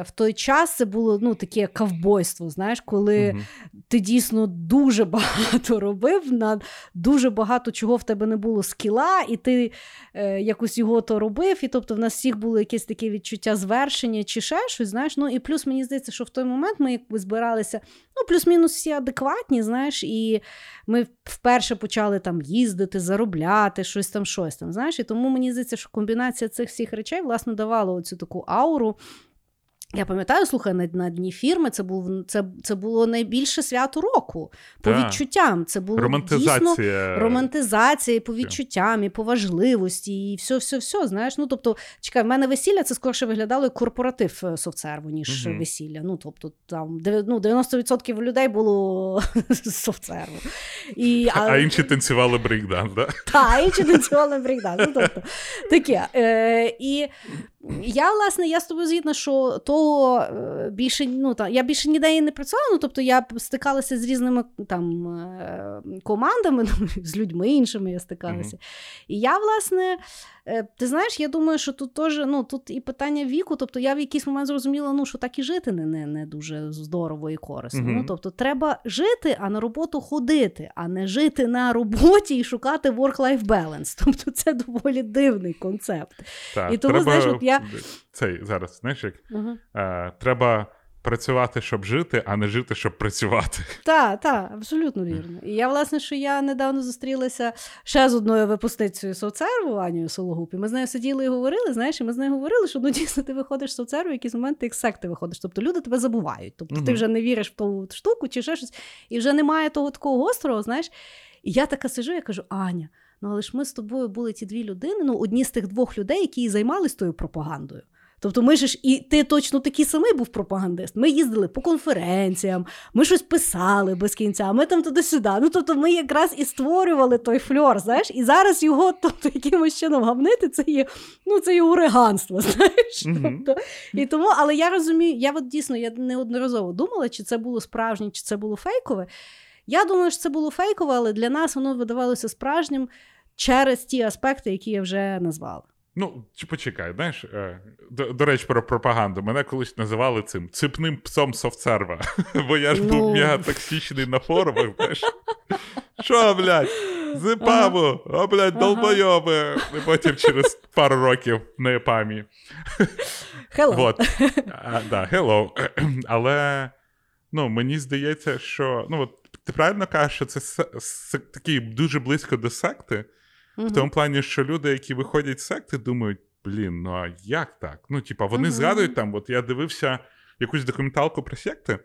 в той час це було ну, таке ковбойство, знаєш, коли Мгм. ти дійсно дуже [LAUGHS] багато робив, на дуже багато чого в тебе не було скіла, і ти е, якось його то робив. І тобто в нас всіх було якесь таке відчуття звершення чи ще щось. Знаєш, ну і плюс мені здається, що в той момент ми якби збиралися, ну плюс-мінус всі адекватні, знаєш, і ми вперше почали там їздити, заробляти, щось там, щось там. Знаєш, і тому мені здається, що комбінація цих всіх речей власне давала оцю таку ауру. Я пам'ятаю, слухай, на, на дні фірми це був це, це було найбільше свято року по Так. відчуттям. Це було дійсно Романтизація. романтизація і по відчуттям, і по важливості, і все, все, все. Знаєш, ну тобто, чекай, в мене весілля це скорше виглядало як корпоратив е, софтсерву, ніж Мгм. весілля. Ну тобто, там ну, 90% людей було [LAUGHS] софтсерву. І, [LAUGHS] А інші танцювали брейкданс, да? та, інші танцювали брейкданс. Ну, тобто, таке. Е, і я, власне, я з тобою згідна, що того е, більше, ну, та, я більше ніде не працювала, ну, тобто я стикалася з різними там е, командами, ну, [LAUGHS] з людьми іншими я стикалася. І я, власне, ти знаєш, я думаю, що тут теж, ну, тут і питання віку, тобто я в якийсь момент зрозуміла, ну, що так і жити не, не, не дуже здорово і корисно. Мгм. Ну, тобто треба жити, а на роботу ходити, а не жити на роботі і шукати work-life balance. Тобто це доволі дивний концепт. Так, І тому, треба, знаєш, от я- Цей, зараз, знаєш, як Угу. е, треба працювати, щоб жити, а не жити, щоб працювати. [LAUGHS] Так, так, абсолютно вірно. І я, власне, що я недавно зустрілася ще з одною випускницею соцерву Анією Сологуб, і ми з нею сиділи і говорили, знаєш, і ми з нею говорили, що ну дійсно ти виходиш з соцерву, в якийсь момент ти як секти виходиш. Тобто люди тебе забувають. Тобто ти вже не віриш в ту штуку чи ще щось, і вже немає того такого гострого, знаєш. І я така сижу, я кажу: Аня, ну але ж ми з тобою були ті дві людини, ну одні з тих двох людей, які і займалися тою пропагандою. Тобто, ми ж і ти точно такий самий був пропагандист. Ми їздили по конференціям, ми щось писали без кінця, ми там туди-сюди. Ну тобто, ми якраз і створювали той фльор, знаєш, і зараз його [LAUGHS] тобто, якимось чином гавнити, це є ну це є уриганство, [LAUGHS] знаєш. Мгм. Тобто, і тому, але я розумію, я от дійсно я неодноразово думала, чи це було справжнє, чи це було фейкове. Я думаю, що це було фейкове, але для нас воно видавалося справжнім через ті аспекти, які я вже назвала. Ну, почекай, знаєш, е, до, до речі, про пропаганду. Мене колись називали цим ципним псом софтсерва. [LAUGHS] Бо я ж Ну. був мега токсичний на форумах, знаєш. Що, блядь, зипаву, о, блядь, долбойоби. І потім через пару років на ЕПАМі. Hello. Вот. А, да, hello. [CLEARS THROAT] Але ну, мені здається, що ну, от, ти правильно кажеш, що це се- се- такий дуже близько до секти. В тому плані, що люди, які виходять з секти, думають: блін, ну а як так? Ну, типа, вони Мгм. згадують там, от я дивився якусь документалку про секти,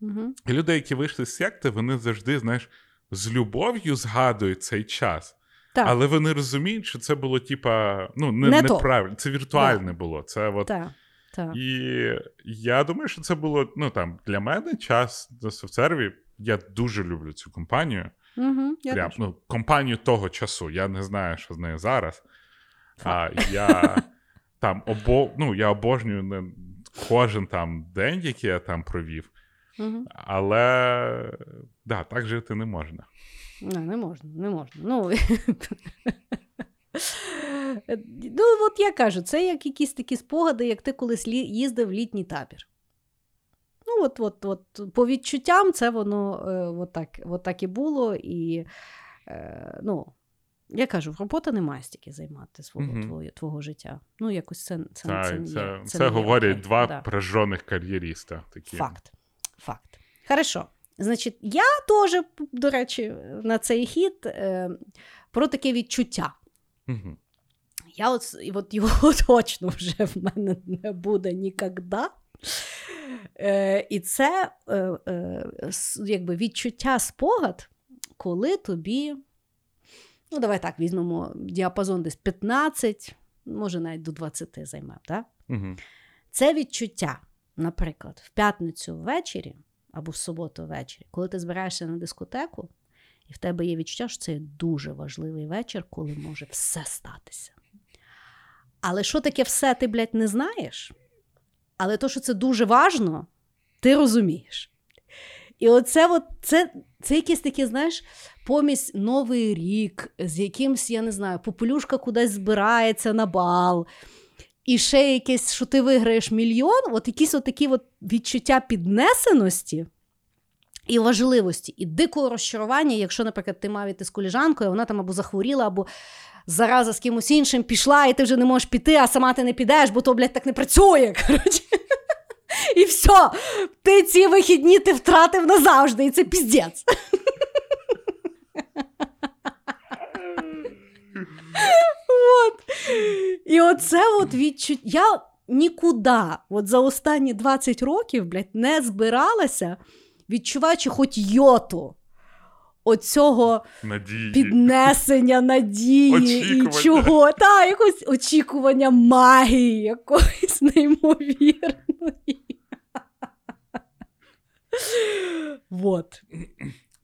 Мгм. і люди, які вийшли з секти, вони завжди, знаєш, з любов'ю згадують цей час. Так, Але вони розуміють, що це було, типа, ну, не, Не то. неправильно, це віртуальне було. Це от так, так. і я думаю, що це було ну там для мене час на софтсерві. Я дуже люблю цю компанію. Угу, я Прям ну, компанію того часу. Я не знаю, що з нею зараз. А я [LAUGHS] там обо... ну, я обожнюю не... кожен там день, який я там провів. Мгм. Але да, так жити не можна. Не, не можна, не можна. Ну, [LAUGHS] ну, от я кажу, це як якісь такі спогади, як ти колись їздив в літній табір. Ну, от, от, от, по відчуттям це воно е, от так, от так і було. І, е, ну, я кажу, робота не має стільки займати свого Мгм. твого, твого життя. Ну, якось це, це, Це, це, це, це, говорять окей. два Да. прожжених кар'єріста. Такі. Факт. Факт. Хорошо. Значить, я теж, до речі, на цей хід е, про таке відчуття. Угу. Я от, і от його [LAUGHS] точно вже в мене не буде ніколи. Е, і це е, е, якби відчуття спогад, коли тобі, ну давай так, візьмемо діапазон десь 15, може навіть до 20 займе. Так? Угу. Це відчуття, наприклад, в п'ятницю ввечері або в суботу ввечері, коли ти збираєшся на дискотеку, і в тебе є відчуття, що це дуже важливий вечір, коли може все статися. Але що таке все, ти, блядь, не знаєш? Але то, що це дуже важно, ти розумієш. І оце от, це, це якийсь такий, знаєш, помість Новий рік, з якимсь, я не знаю, попелюшка кудись збирається на бал, і ще якесь, що ти виграєш мільйон, от якісь от такі от відчуття піднесеності і важливості, і дикого розчарування, якщо, наприклад, ти мав іти з коліжанкою, вона там або захворіла, або зараза з кимось іншим пішла, і ти вже не можеш піти, а сама ти не підеш, бо то, блядь, так не працює. [LAUGHS] Коротше. І все, ти ці вихідні ти втратив назавжди, і це піздець. От. І оце от відчуття. Я, нікуди от за останні 20 років блядь, не збиралася, відчуваючи хоч йоту оцього Надії. піднесення надії Очікування. і чого. Та, якось очікування магії якоїсь [LAUGHS] неймовірної. Вот.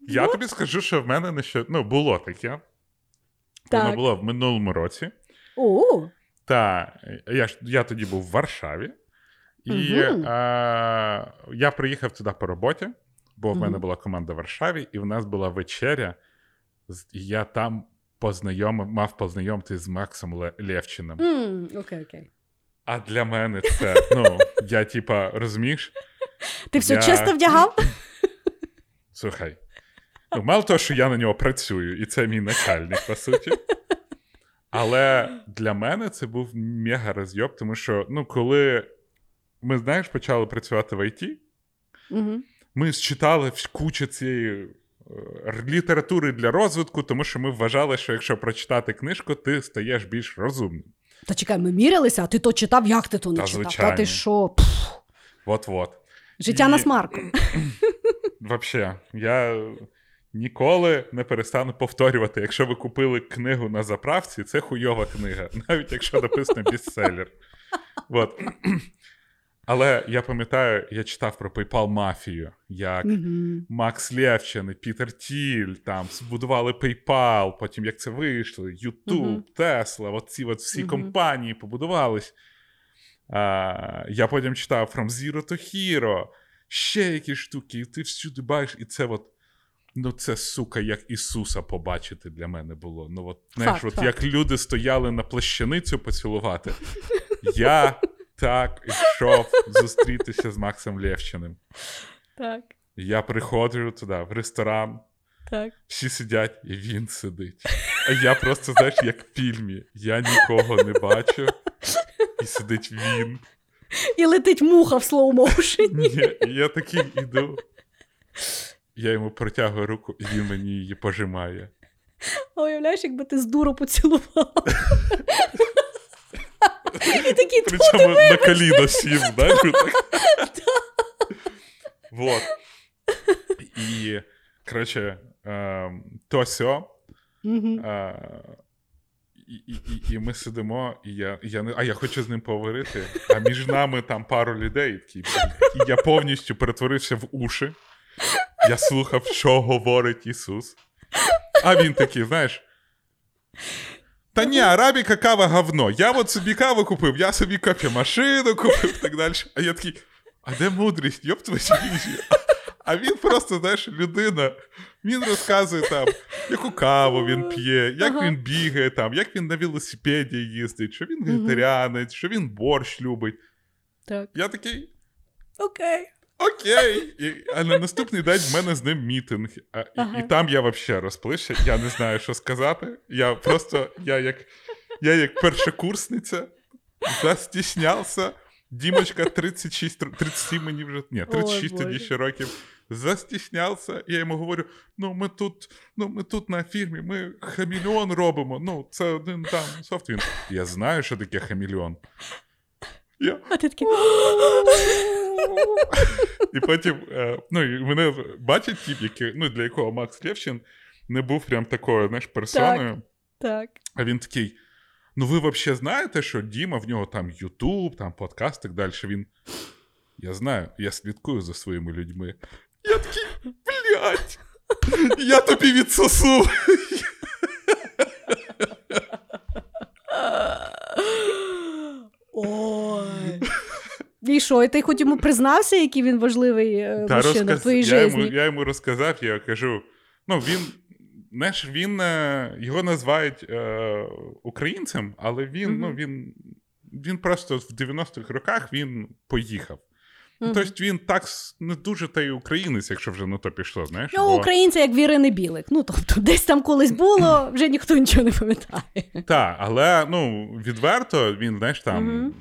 Я тобі скажу, що в мене не ще ну, було таке. Воно було в минулому році. О, Та я я тоді був в Варшаві, і Мгм. е, я приїхав туди по роботі, бо в мене була команда в Варшаві, і в нас була вечеря. І я там познайомив, мав познайомитись з Максом Ле- Лєвчиним. м, окей, окей. А для мене це, [LAUGHS] ну, я типа, розумієш? Ти все Я- чисто вдягав? [LAUGHS] Слухай. Ну, мало того, що я на нього працюю, і це мій начальник, по суті. Але для мене це був мега розйоб, тому що, ну, коли ми, знаєш, почали працювати в ІТ, Угу. Ми считали всь- кучу цієї е, літератури для розвитку, тому що ми вважали, що якщо прочитати книжку, ти стаєш більш розумним. Та чекай, ми мірялися, а ти то читав, як ти то не Та, читав? Та ти що? От-от. Життя І- на смарку. [CLEARS THROAT] Вообще, я ніколи не перестану повторювати, якщо ви купили книгу на заправці, це хуйова книга, [LAUGHS] навіть якщо написано бестселер. От. [CLEARS THROAT] Але я пам'ятаю, я читав про PayPal мафію, як Мгм. Макс Лєвчин і Пітер Тіль там збудували PayPal, потім як це вийшло, YouTube, Мгм. Tesla, от ці от всі Мгм. компанії побудувались. А, я потім читав From Zero to Hero, ще якісь штуки, і ти всюди бачиш, і це от. Ну, це сука, як Ісуса побачити для мене було. Ну, от, знаєш, Факт, от факт. як люди стояли на плащаницю поцілувати, [LAUGHS] я так йшов зустрітися з Максом Лєвчиним. Так, Я приходжу туди, в ресторан, так. всі сидять, і він сидить. А я просто, знаєш, як в фільмі. Я нікого не бачу, і сидить він. І летить муха в слоу-моушені. Ні, я такий іду. Я йому протягую руку, і він мені її пожимає. А Уявляєш, якби ти з дуру поцілував. Такий «Тьфу, Причому на коліно сів, знаєш. Вот. І, коротше, то сьо. І, і, і, і ми сидимо, і я, і я не, а я хочу з ним поговорити. А між нами там пару людей. і я повністю перетворився в уші. Я слухав, що говорить Ісус. А він такий, знаєш. Та ні, арабіка кава говно. Я от собі каву купив, я собі кофемашину купив і так далі. А я такий, а де мудрість? Йоп твою. А він просто, знаєш, людина. Він розказує там, яку каву він п'є, як Ага. він бігає, там, як він на велосипеді їздить, що він вегетаріанець, що він борщ любить. Так. Я такий. Окей. Окей. І, а на наступний день в мене з ним мітинг. А, і, Ага. і там я взагалі розплився, я не знаю, що сказати. Я просто, я як, я як першокурсниця застіснявся. Дімочка 36, 37 мені вже. Ні, 36 Ой, тоді ще років. Застіснявся, я йому говорю: ну ми тут, ну ми тут на фірмі, ми хамільон робимо. Ну, це один там софт. Він. Я знаю, що таке хамільон. Я, А ти такий. І потім, е, ну, і мене бачить тип, який, ну, для якого Макс Лєвчин не був прям такою, знаєш, персоною. Так. А він такий: ну ви взагалі знаєте, що Діма, в нього там Ютуб, там подкаст і так далі. Він. Я знаю, я слідкую за своїми людьми. Я такий, блядь, я тобі відсосу. Ой. І що, і ти хоч йому признався, який він важливий е, Та мужчина розказ... в твоїй я, йому, я йому розказав, я кажу: ну, він, знаєш, він е, його називають е, українцем, але він, Мгм. ну, він, він просто в 90-х роках він поїхав. Мгм. Тобто він так не дуже та й українець, якщо вже на то пішло, знаєш. Ну, українці, як Вірини Білик. Ну, тобто, [LAUGHS] десь там колись було, вже ніхто нічого не пам'ятає. Так, але ну, відверто він, знаєш, там. Мгм.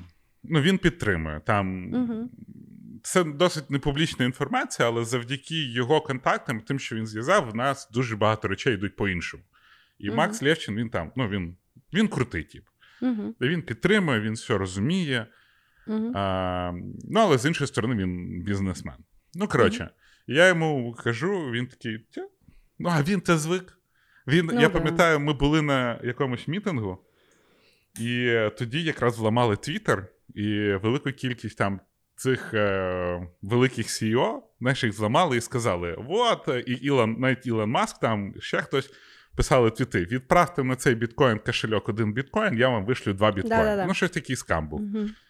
Ну, він підтримує. Там Мгм. це досить непублічна інформація, але завдяки його контактам, тим, що він зв'язав, в нас дуже багато речей йдуть по-іншому. І Мгм. Макс Лєвчин, він там, ну він, він крутий тип. Мгм. Він підтримує, він все розуміє. Мгм. А, ну, але з іншої сторони, він бізнесмен. Ну, коротше, я йому кажу, він такий, «Тя, ну, а він те звик. Він, Ну, я да. пам'ятаю, ми були на якомусь мітингу, і тоді якраз вламали Твіттер, і велику кількість там цих е, великих CEO, знаєш, їх зламали і сказали: от, е, і Ілон, навіть Ілон Маск, там ще хтось. Писали твіти, відправте на цей біткоін кошельок один біткоін, я вам вишлю два біткоїни. Да-да-да. Ну, щось такий скам був.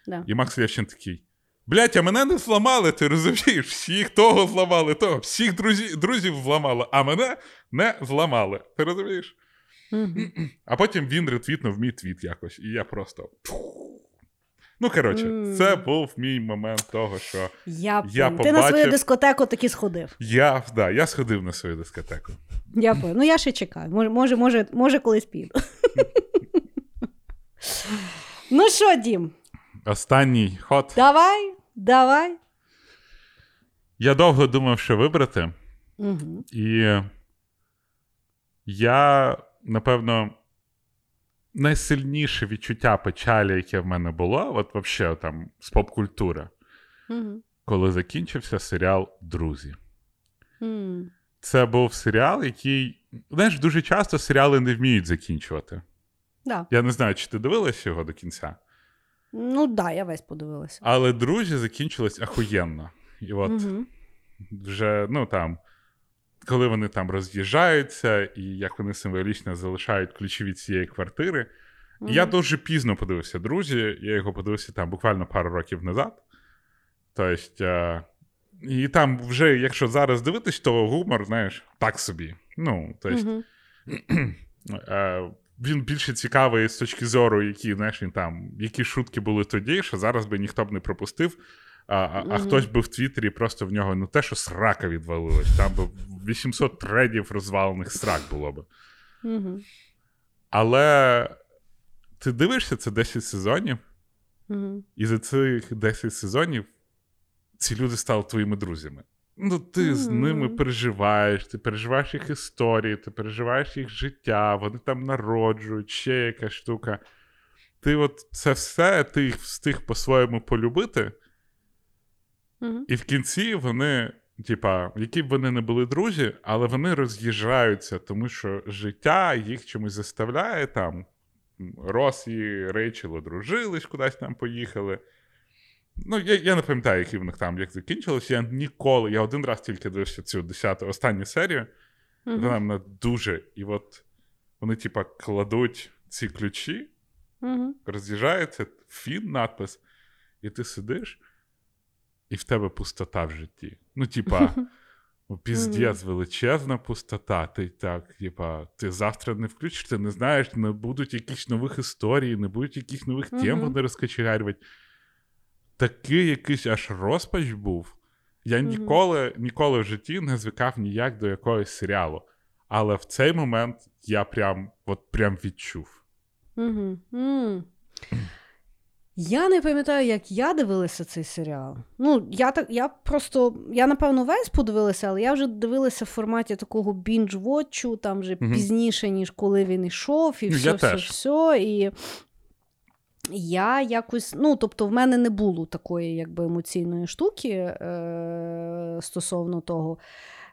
Да. І Макс Лєвчин такий. Блять, а мене не зламали, ти розумієш? Всіх того зламали, того, всіх друзів, друзів зламали, а мене не зламали. Ти розумієш? Мгм. А потім він ретвітнув мій твіт якось, і я просто. Ну, коротше, Мгм. це був мій момент того, що Я, Я поняла. Ти на свою дискотеку таки сходив. я, да, я сходив на свою дискотеку. Я. Ну я ще чекаю. Може, може, може, може колись піду. [LAUGHS] ну що, Дім, Останній ход. давай, давай. Я довго думав, що вибрати. Угу. І я, напевно, найсильніше відчуття печалі, яке в мене було, от взагалі там з поп-культури, Угу. коли закінчився серіал Друзі. Це був серіал, який. Знаєш, дуже часто серіали не вміють закінчувати. Да. Я не знаю, чи ти дивилась його до кінця. Ну так, да, я весь подивилася. Але друзі закінчились ахуєнно. І от Угу. вже, ну там, коли вони там роз'їжджаються, і як вони символічно залишають ключі від цієї квартири. І Я дуже пізно подивився, друзі. Я його подивився там буквально пару років назад. Тобто, е, і там вже, якщо зараз дивитись, то гумор, знаєш, так собі. Ну, тобто, [CLEARS THROAT] е, він більше цікавий з точки зору, які, знаєш, він там, які шутки були тоді, що зараз би ніхто б не пропустив. А, а, а хтось би в Твіттері просто в нього не те, що срака відвалилась, там би 800 тредів розвалених срак було би. Угу. Але ти дивишся це 10 сезонів, Угу. і за цих 10 сезонів ці люди стали твоїми друзями. Ну, ти з ними переживаєш, ти переживаєш їх історії, ти переживаєш їх життя, вони там народжують, ще якась штука. Ти от це все ти їх встиг по-своєму полюбити, Угу. і в кінці вони, типа, які б вони не були друзі, але вони роз'їжджаються, тому що життя їх чомусь заставляє там. Рос і Рейчел одружились, кудись там поїхали. Ну, я, я не пам'ятаю, які в них там як закінчилось. Я ніколи, я один раз тільки дивився цю 10 останню серію. Вона мене дуже. І от вони, типа, кладуть ці ключі, Угу. роз'їжджається, фін надпис, і ти сидиш, і в тебе пустота в житті. Ну, типа, [LAUGHS] піздець, величезна пустота. Ти так, типа, ти завтра не включиш, ти не знаєш, не будуть якісь нових історій, не будуть якихось нових тем вони розкочегарювати. Такий якийсь аж розпач був. Я ніколи, ніколи в житті не звикав ніяк до якогось серіалу. Але в цей момент я прям, от прям відчув. Угу. Я не пам'ятаю, як я дивилася цей серіал. Ну, я так, я просто, я напевно весь подивилася, але я вже дивилася в форматі такого бінж-вотчу, там вже Мгм. пізніше, ніж коли він йшов, і Ну, все, я все, теж. все. І я якось, ну, тобто, в мене не було такої якби емоційної штуки е- стосовно того.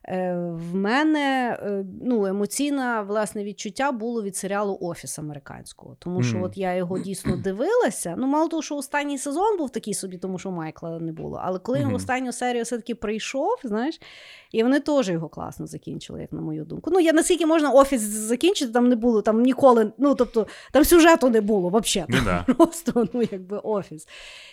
Е, В мене е, ну, емоційне власне відчуття було від серіалу Офіс американського. Тому що Мгм. от я його дійсно дивилася. Ну, мало того, що останній сезон був такий собі, тому що Майкла не було. Але коли він в останню серію все-таки прийшов, знаєш, і вони теж його класно закінчили, як на мою думку. Ну, я наскільки можна офіс закінчити, там не було, там ніколи, ну тобто, там сюжету не було взагалі. Ну, да. [LAUGHS] Просто ну, якби офіс.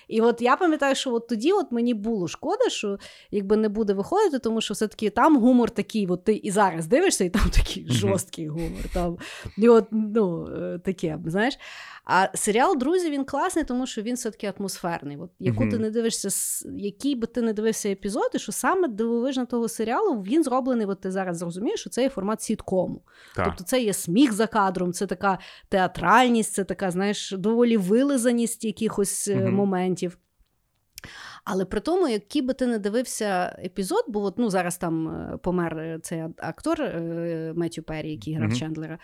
І от я пам'ятаю, що от тоді от мені було шкода, що якби не буде виходити, тому що все-таки там гумор такий, от ти і зараз дивишся, і там [LAUGHS] такий жорсткий гумор. Там, і от, ну, е, таке, знаєш. А серіал Друзі він класний, тому що він все-таки атмосферний. От, яку ти не дивишся, який би ти не дивився епізод, і що саме дивовижно того серіалу, він зроблений, от ти зараз зрозумієш, що це є формат сіткому. Так. Тобто це є сміх за кадром, це така театральність, це така, знаєш, доволі вилизаність якихось е, моментів. Але при тому, який би ти не дивився епізод, бо от, ну, зараз там е, помер е, цей актор е, Меттю Перрі, який грав mm-hmm. Чендлера.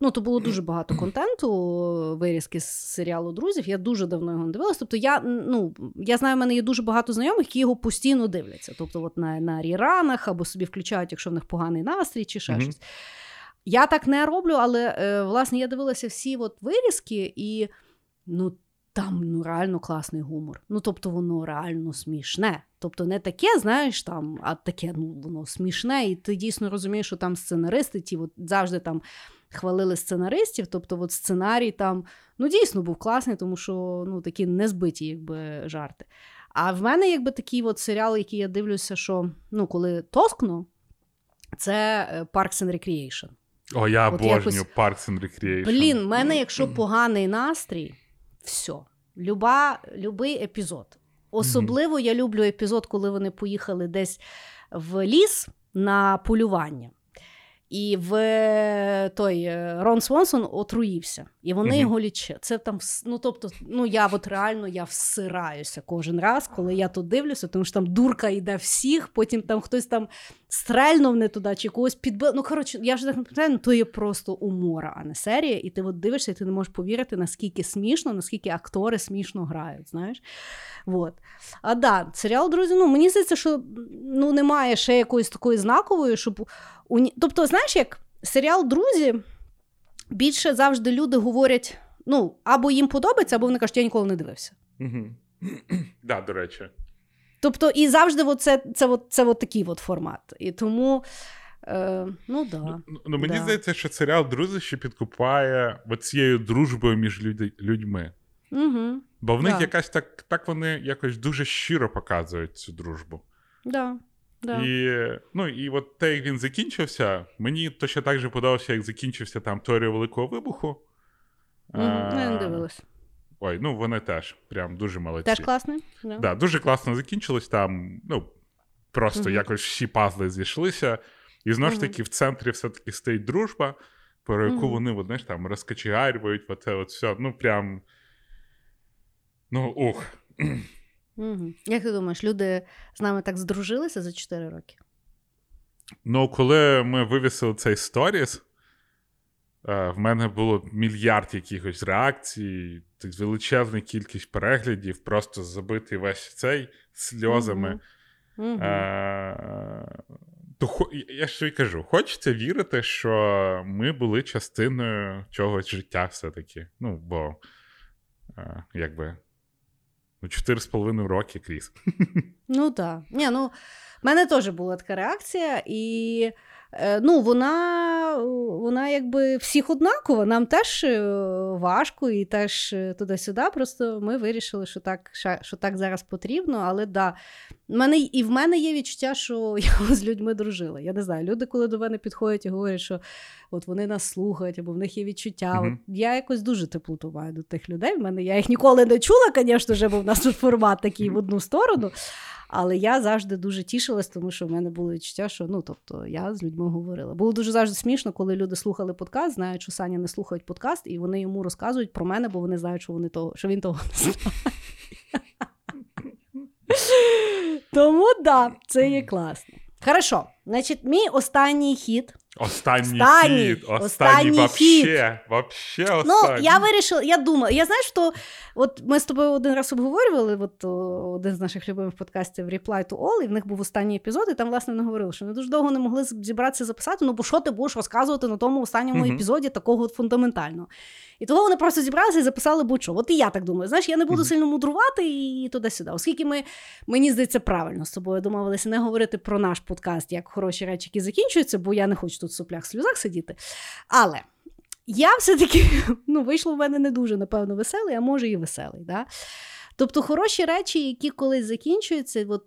Ну, то було дуже багато контенту, вирізки з серіалу друзів. Я дуже давно його не дивилася. Тобто, я ну, я знаю, в мене є дуже багато знайомих, які його постійно дивляться. Тобто, от на на ріранах або собі включають, якщо в них поганий настрій чи ще mm-hmm. щось. Я так не роблю, але власне я дивилася всі от вирізки, і ну, там ну, реально класний гумор. Ну, тобто, воно реально смішне. Тобто, не таке, знаєш, там, а таке, ну, воно смішне, і ти дійсно розумієш, що там сценаристи, ті от завжди там хвалили сценаристів. Тобто, от сценарій там ну, дійсно був класний, тому що ну, такі незбиті якби, жарти. А в мене якби такий от серіал, який я дивлюся, що ну, коли тоскну, це е, Parks and Recreation. О, я обожнюю якось... Parks and Recreation. Блін, в мене, якщо поганий настрій все. Люба, Любий епізод. Особливо mm-hmm. я люблю епізод, коли вони поїхали десь в ліс на полювання. І в той е, Рон Свонсон отруївся, і вони mm-hmm. його лічили. Це там ну тобто, ну я от реально я всираюся кожен раз, коли я тут дивлюся, тому що там дурка йде всіх, потім там хтось там стрельнув не туди, чи когось підбив. Ну коротше, я вже так не пам'ятаю, ну, то є просто умора, а не серія. І ти от дивишся, і ти не можеш повірити, наскільки смішно, наскільки актори смішно грають. знаєш. Вот. А да, серіал, друзі, ну мені здається, що ну немає ще якоїсь такої знакової, щоб уні... Тобто, знаєш, як серіал Друзі більше завжди люди говорять: ну, або їм подобається, або вони кажуть, я ніколи не дивився. [CLEARS THROAT] Да, до речі. Тобто, і завжди от це це, от, це от такий от формат. І тому. Е, ну, да. Ну, ну Мені да. здається, що серіал Друзі ще підкупає цією дружбою між люд... людьми. Угу. Бо в них да. якась так так вони якось дуже щиро показують цю дружбу. Да. Да. І ну, і от те, як він закінчився, мені точно так же подобався, як закінчився там теорія Великого Вибуху. Угу. А, не дивилась. Ой, ну вони теж прям дуже молодці. Теж класний? Да. Да, Дуже класно закінчилось там. ну, Просто угу. якось всі пазли зійшлися. І знову ж таки, в центрі все-таки стоїть дружба, про яку вони вони ж, там розкачегарюють, оце от все. Ну, прям. Ну, ух. Угу. Як ти думаєш, люди з нами так здружилися за 4 роки? Ну, коли ми вивісили цей сторіс, в мене було мільярд якихось реакцій, величезна кількість переглядів, просто забитий весь цей сльозами. Угу. А, то я що й кажу, хочеться вірити, що ми були частиною чогось життя все-таки. Ну, бо, а, якби. Ну, 4,5 роки крізь. [LAUGHS] Ну так. Ні, ну, в мене теж була така реакція, і Е, ну, вона вона якби всіх однакова. Нам теж е, важко і теж е, туди-сюди. Просто ми вирішили, що так що так зараз потрібно. Але да, в мене, і в мене є відчуття, що [LAUGHS] я з людьми дружила. Я не знаю, люди, коли до мене підходять і говорять, що от вони нас слухають, або в них є відчуття. Mm-hmm. От Я якось дуже теплотуваю до тих людей. В мене я їх ніколи не чула, звісно, бо в нас тут формат такий в одну сторону. Але я завжди дуже тішилась, тому що в мене було відчуття, що ну тобто я з людьми говорила. Було дуже завжди смішно, коли люди слухали подкаст, знають, що Саня не слухають подкаст, і вони йому розказують про мене, бо вони знають, що вони того, що він того не знає. Тому да, це є класно. Хорошо, значить, мій останній хід Останній, останній хід, останній, останній вообще, вообще останній. Ну, я вирішила, я думаю, я знаю, що от ми з тобою один раз обговорювали, от один з наших любимих подкастів Reply to All, і в них був останній епізод, і там, власне, вони говорили, що вони дуже довго не могли зібратися записати, ну бо що ти будеш розказувати на тому останньому uh-huh. епізоді такого от фундаментального. І того вони просто зібралися і записали будь-що. От і я так думаю. Знаєш, я не буду сильно мудрувати і туди-сюди. Оскільки ми, мені здається, правильно з тобою домовилися не говорити про наш подкаст як хороші речі, які закінчуються, бо я не хочу тут в соплях сльозах сидіти. Але я все-таки [LAUGHS] ну, вийшло в мене не дуже, напевно, веселий, а може і веселий. Да? Тобто хороші речі, які колись закінчуються, от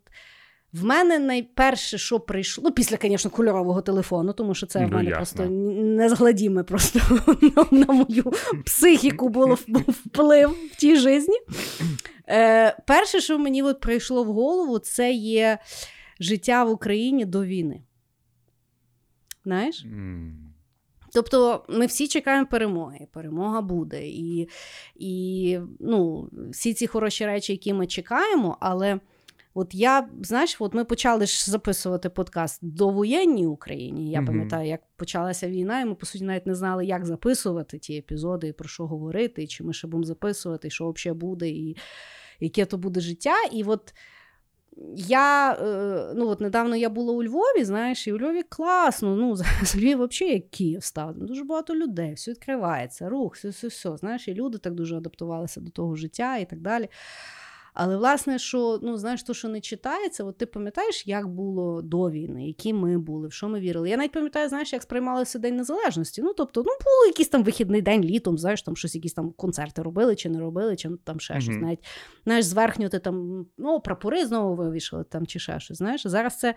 в мене найперше, що прийшло, ну, після, звісно, кольорового телефону, тому що це ну, в мене ясно. просто незгладіме просто [LAUGHS] на мою психіку було вплив в тій житті. Е, Перше, що мені от прийшло в голову, це є життя в Україні до війни. Знаєш? Тобто ми всі чекаємо перемоги. Перемога буде. І і ну, всі ці хороші речі, які ми чекаємо, але от я, знаєш, от ми почали ж записувати подкаст до воєнній Україні. Я mm-hmm. пам'ятаю, як почалася війна, і ми, по суті, навіть не знали, як записувати ті епізоди, і про що говорити, і чи ми ще будемо записувати, і що взагалі буде, і яке то буде життя. І от я е, ну от недавно я була у Львові, знаєш, і у Львові класно. Ну, Львів [LAUGHS] взагалі як Київ став. Дуже багато людей, все відкривається, рух, все, все, все. Знаєш, і люди так дуже адаптувалися до того життя і так далі. Але, власне, що ну, знаєш, то, що не читається, от ти пам'ятаєш, як було до війни, які ми були, в що ми вірили. Я навіть пам'ятаю, знаєш, як сприймалося День Незалежності. Ну, тобто, ну, було якийсь там вихідний день літом, знаєш, там щось, якісь там концерти робили чи не робили, чи там ще mm-hmm. щось. Навіть знаєш, зверхньо ти там ну, прапори знову вивішали там, чи ще щось. Знаєш, зараз це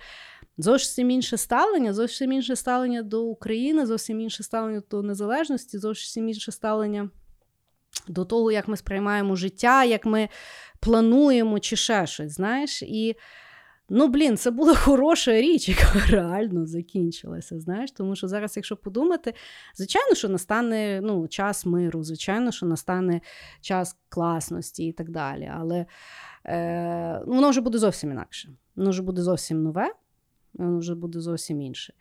зовсім інше ставлення, зовсім інше ставлення до України, зовсім інше ставлення до незалежності, зовсім інше ставлення до того, як ми сприймаємо життя, як ми плануємо чи ще щось, знаєш. І ну, блін, це була [LAUGHS] хороша річ, яка реально закінчилася. знаєш. Тому що зараз, якщо подумати, звичайно, що настане ну, час миру, звичайно, що настане час класності і так далі. Але е, ну, воно вже буде зовсім інакше. Воно вже буде зовсім нове, воно вже буде зовсім інше.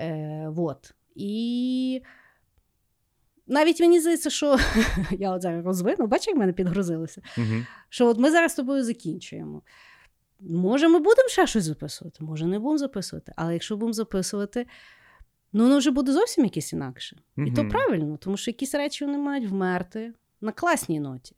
Е, вот. І навіть мені здається, що [LAUGHS] я от зараз розвину, бачиш, як мене підгрузилося. Що от ми зараз з тобою закінчуємо. Може, ми будемо ще щось записувати, може, не будемо записувати. Але якщо будемо записувати, ну воно вже буде зовсім якесь інакше. uh І то правильно, тому що якісь речі вони мають вмерти на класній ноті,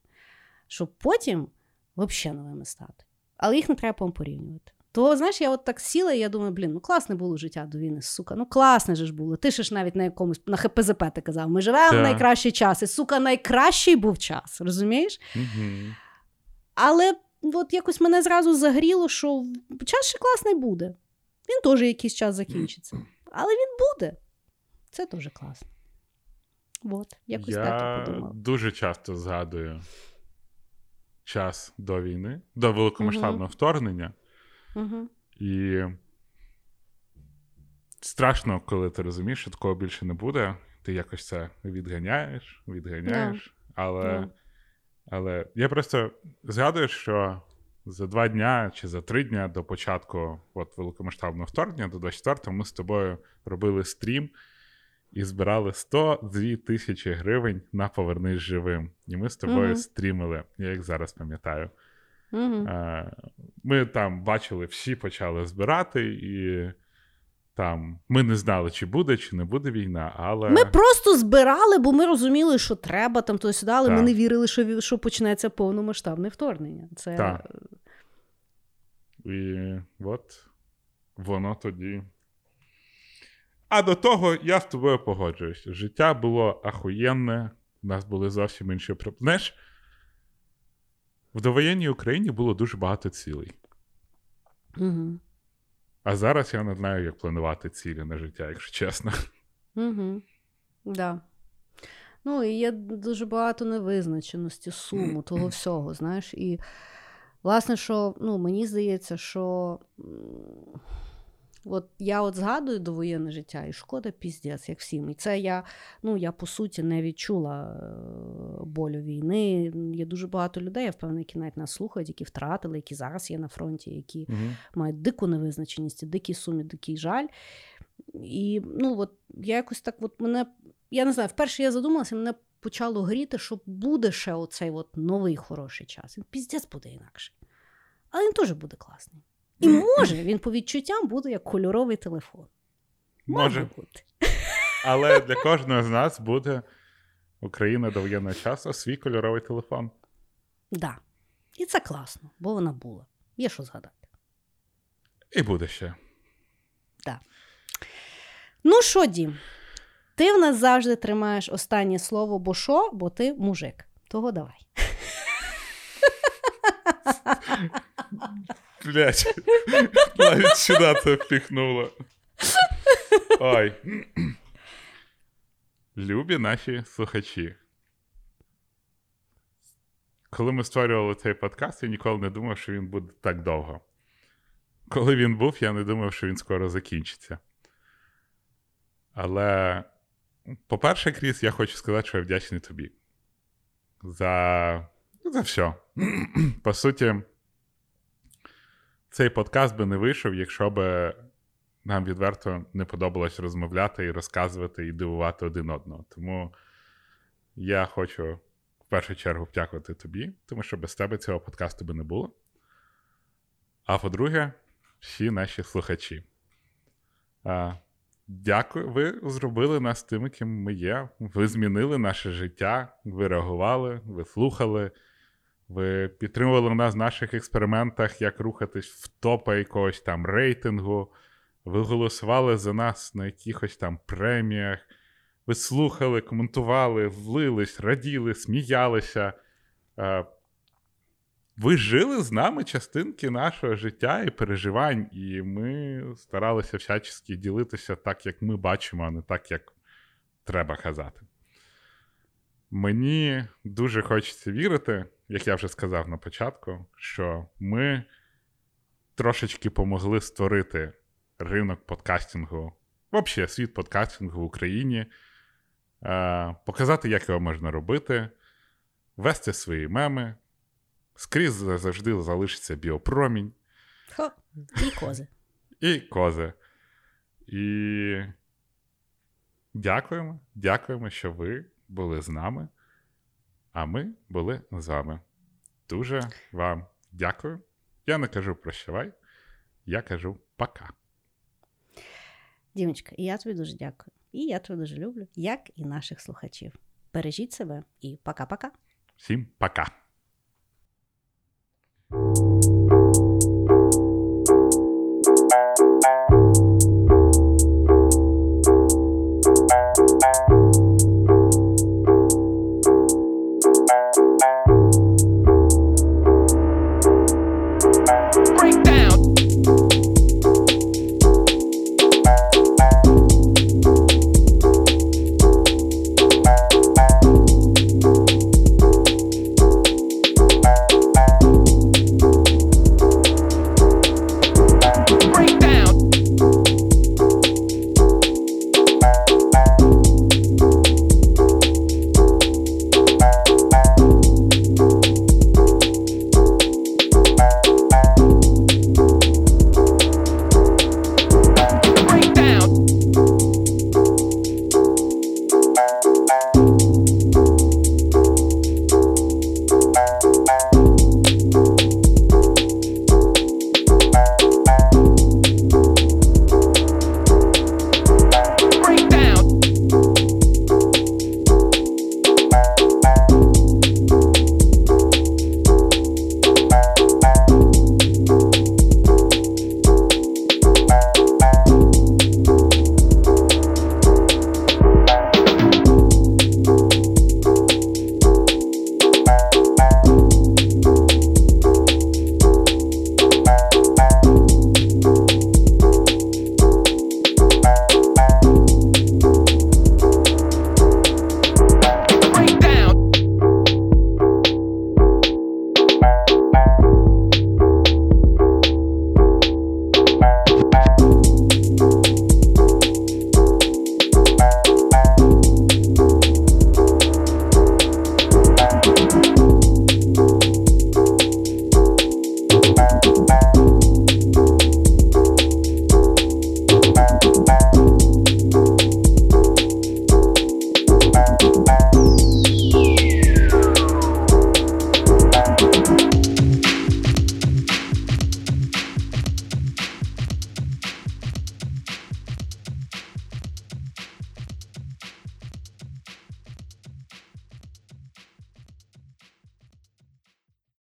щоб потім взагалі новими стати. Але їх не треба порівнювати. То, знаєш, я от так сіла, і я думаю, блін, ну класне було життя до війни, сука. Ну класне ж було. Ти ж навіть на якомусь на ХПЗП ти казав, ми живемо в найкращий час. І сука, найкращий був час, розумієш? Але от якось мене зразу загріло, що час ще класний буде. Він теж якийсь час закінчиться. Але він буде. Це теж класно. От, якось я так я подумала. Дуже часто згадую час до війни, до великомасштабного угу. вторгнення. Угу. І страшно, коли ти розумієш, що такого більше не буде. Ти якось це відганяєш, відганяєш. Yeah. Але yeah. але я просто згадую, що за два дня чи за три дня до початку от великомасштабного вторгнення, до 24-го, ми з тобою робили стрім і збирали 102 тисячі гривень на повернись живим. І ми з тобою uh-huh. стрімили, я як зараз пам'ятаю. Угу. Ми там бачили, всі почали збирати, і там ми не знали, чи буде, чи не буде війна. але... Ми просто збирали, бо ми розуміли, що треба там то сюди, але так. ми не вірили, що що почнеться повномасштабне вторгнення. Це... Так. І от воно тоді. А до того я з тобою погоджуюсь. Життя було ахуєнне, у нас були зовсім інші проблеми. Знаєш, в довоєнній Україні було дуже багато цілей. Угу. А зараз я не знаю, як планувати цілі на життя, якщо чесно. Угу. Да. Ну, і є дуже багато невизначеності, суму, того всього, знаєш. І, власне, що ну, мені здається, що От я от згадую довоєнне життя, і шкода піздець, як всім. І це я ну, я по суті не відчула е, болю війни. Є дуже багато людей, я впевнена, які навіть нас слухають, які втратили, які зараз є на фронті, які угу. мають дику невизначеність, дикі сумі, дикий жаль. І ну, от я якось так от мене, я не знаю, вперше я задумалася, мене почало гріти, що буде ще оцей от новий хороший час. Він піздець буде інакше. Але він теж буде класний. І може він по відчуттям буде як кольоровий телефон. Може, може бути. Але для кожного з нас буде Україна до воєнного часу свій кольоровий телефон. Так. Да. І це класно, бо вона була. Є що згадати. І буде ще. Так. Ну що, Дім, ти в нас завжди тримаєш останнє слово, бо що, бо ти мужик. Того давай. [LAUGHS] Блять, [LAUGHS] навіть сюди це впіхнуло. Ой. Любі наші слухачі. Коли ми створювали цей подкаст, я ніколи не думав, що він буде так довго. Коли він був, я не думав, що він скоро закінчиться. Але по-перше, Кріс, я хочу сказати, що я вдячний тобі. За за все. [CLEARS THROAT] По суті, цей подкаст би не вийшов, якщо б нам відверто не подобалось розмовляти і розказувати і дивувати один одного. Тому я хочу в першу чергу вдякувати тобі, тому що без тебе цього подкасту би не було. А по-друге, всі наші слухачі. А, Дякую, ви зробили нас тими, ким ми є. Ви змінили наше життя, ви реагували, ви слухали, ви підтримували нас в наших експериментах, як рухатись в топа якогось там рейтингу. Ви голосували за нас на якихось там преміях. Ви слухали, коментували, влились, раділи, сміялися. Ви жили з нами частинки нашого життя і переживань, і ми старалися всячески ділитися так, як ми бачимо, а не так, як треба казати. Мені дуже хочеться вірити, як я вже сказав на початку, що ми трошечки помогли створити ринок подкастингу, взагалі світ подкастингу в Україні, показати, як його можна робити, вести свої меми. Скрізь завжди залишиться біопромінь. Хо, І кози. І кози. І дякуємо, дякуємо, що ви були з нами, а ми були з вами. Дуже вам дякую. Я не кажу прощавай, я кажу пока. Дімочка, і я тобі дуже дякую. І я тебе дуже люблю, як і наших слухачів. Бережіть себе і пока-пока. Всім пока.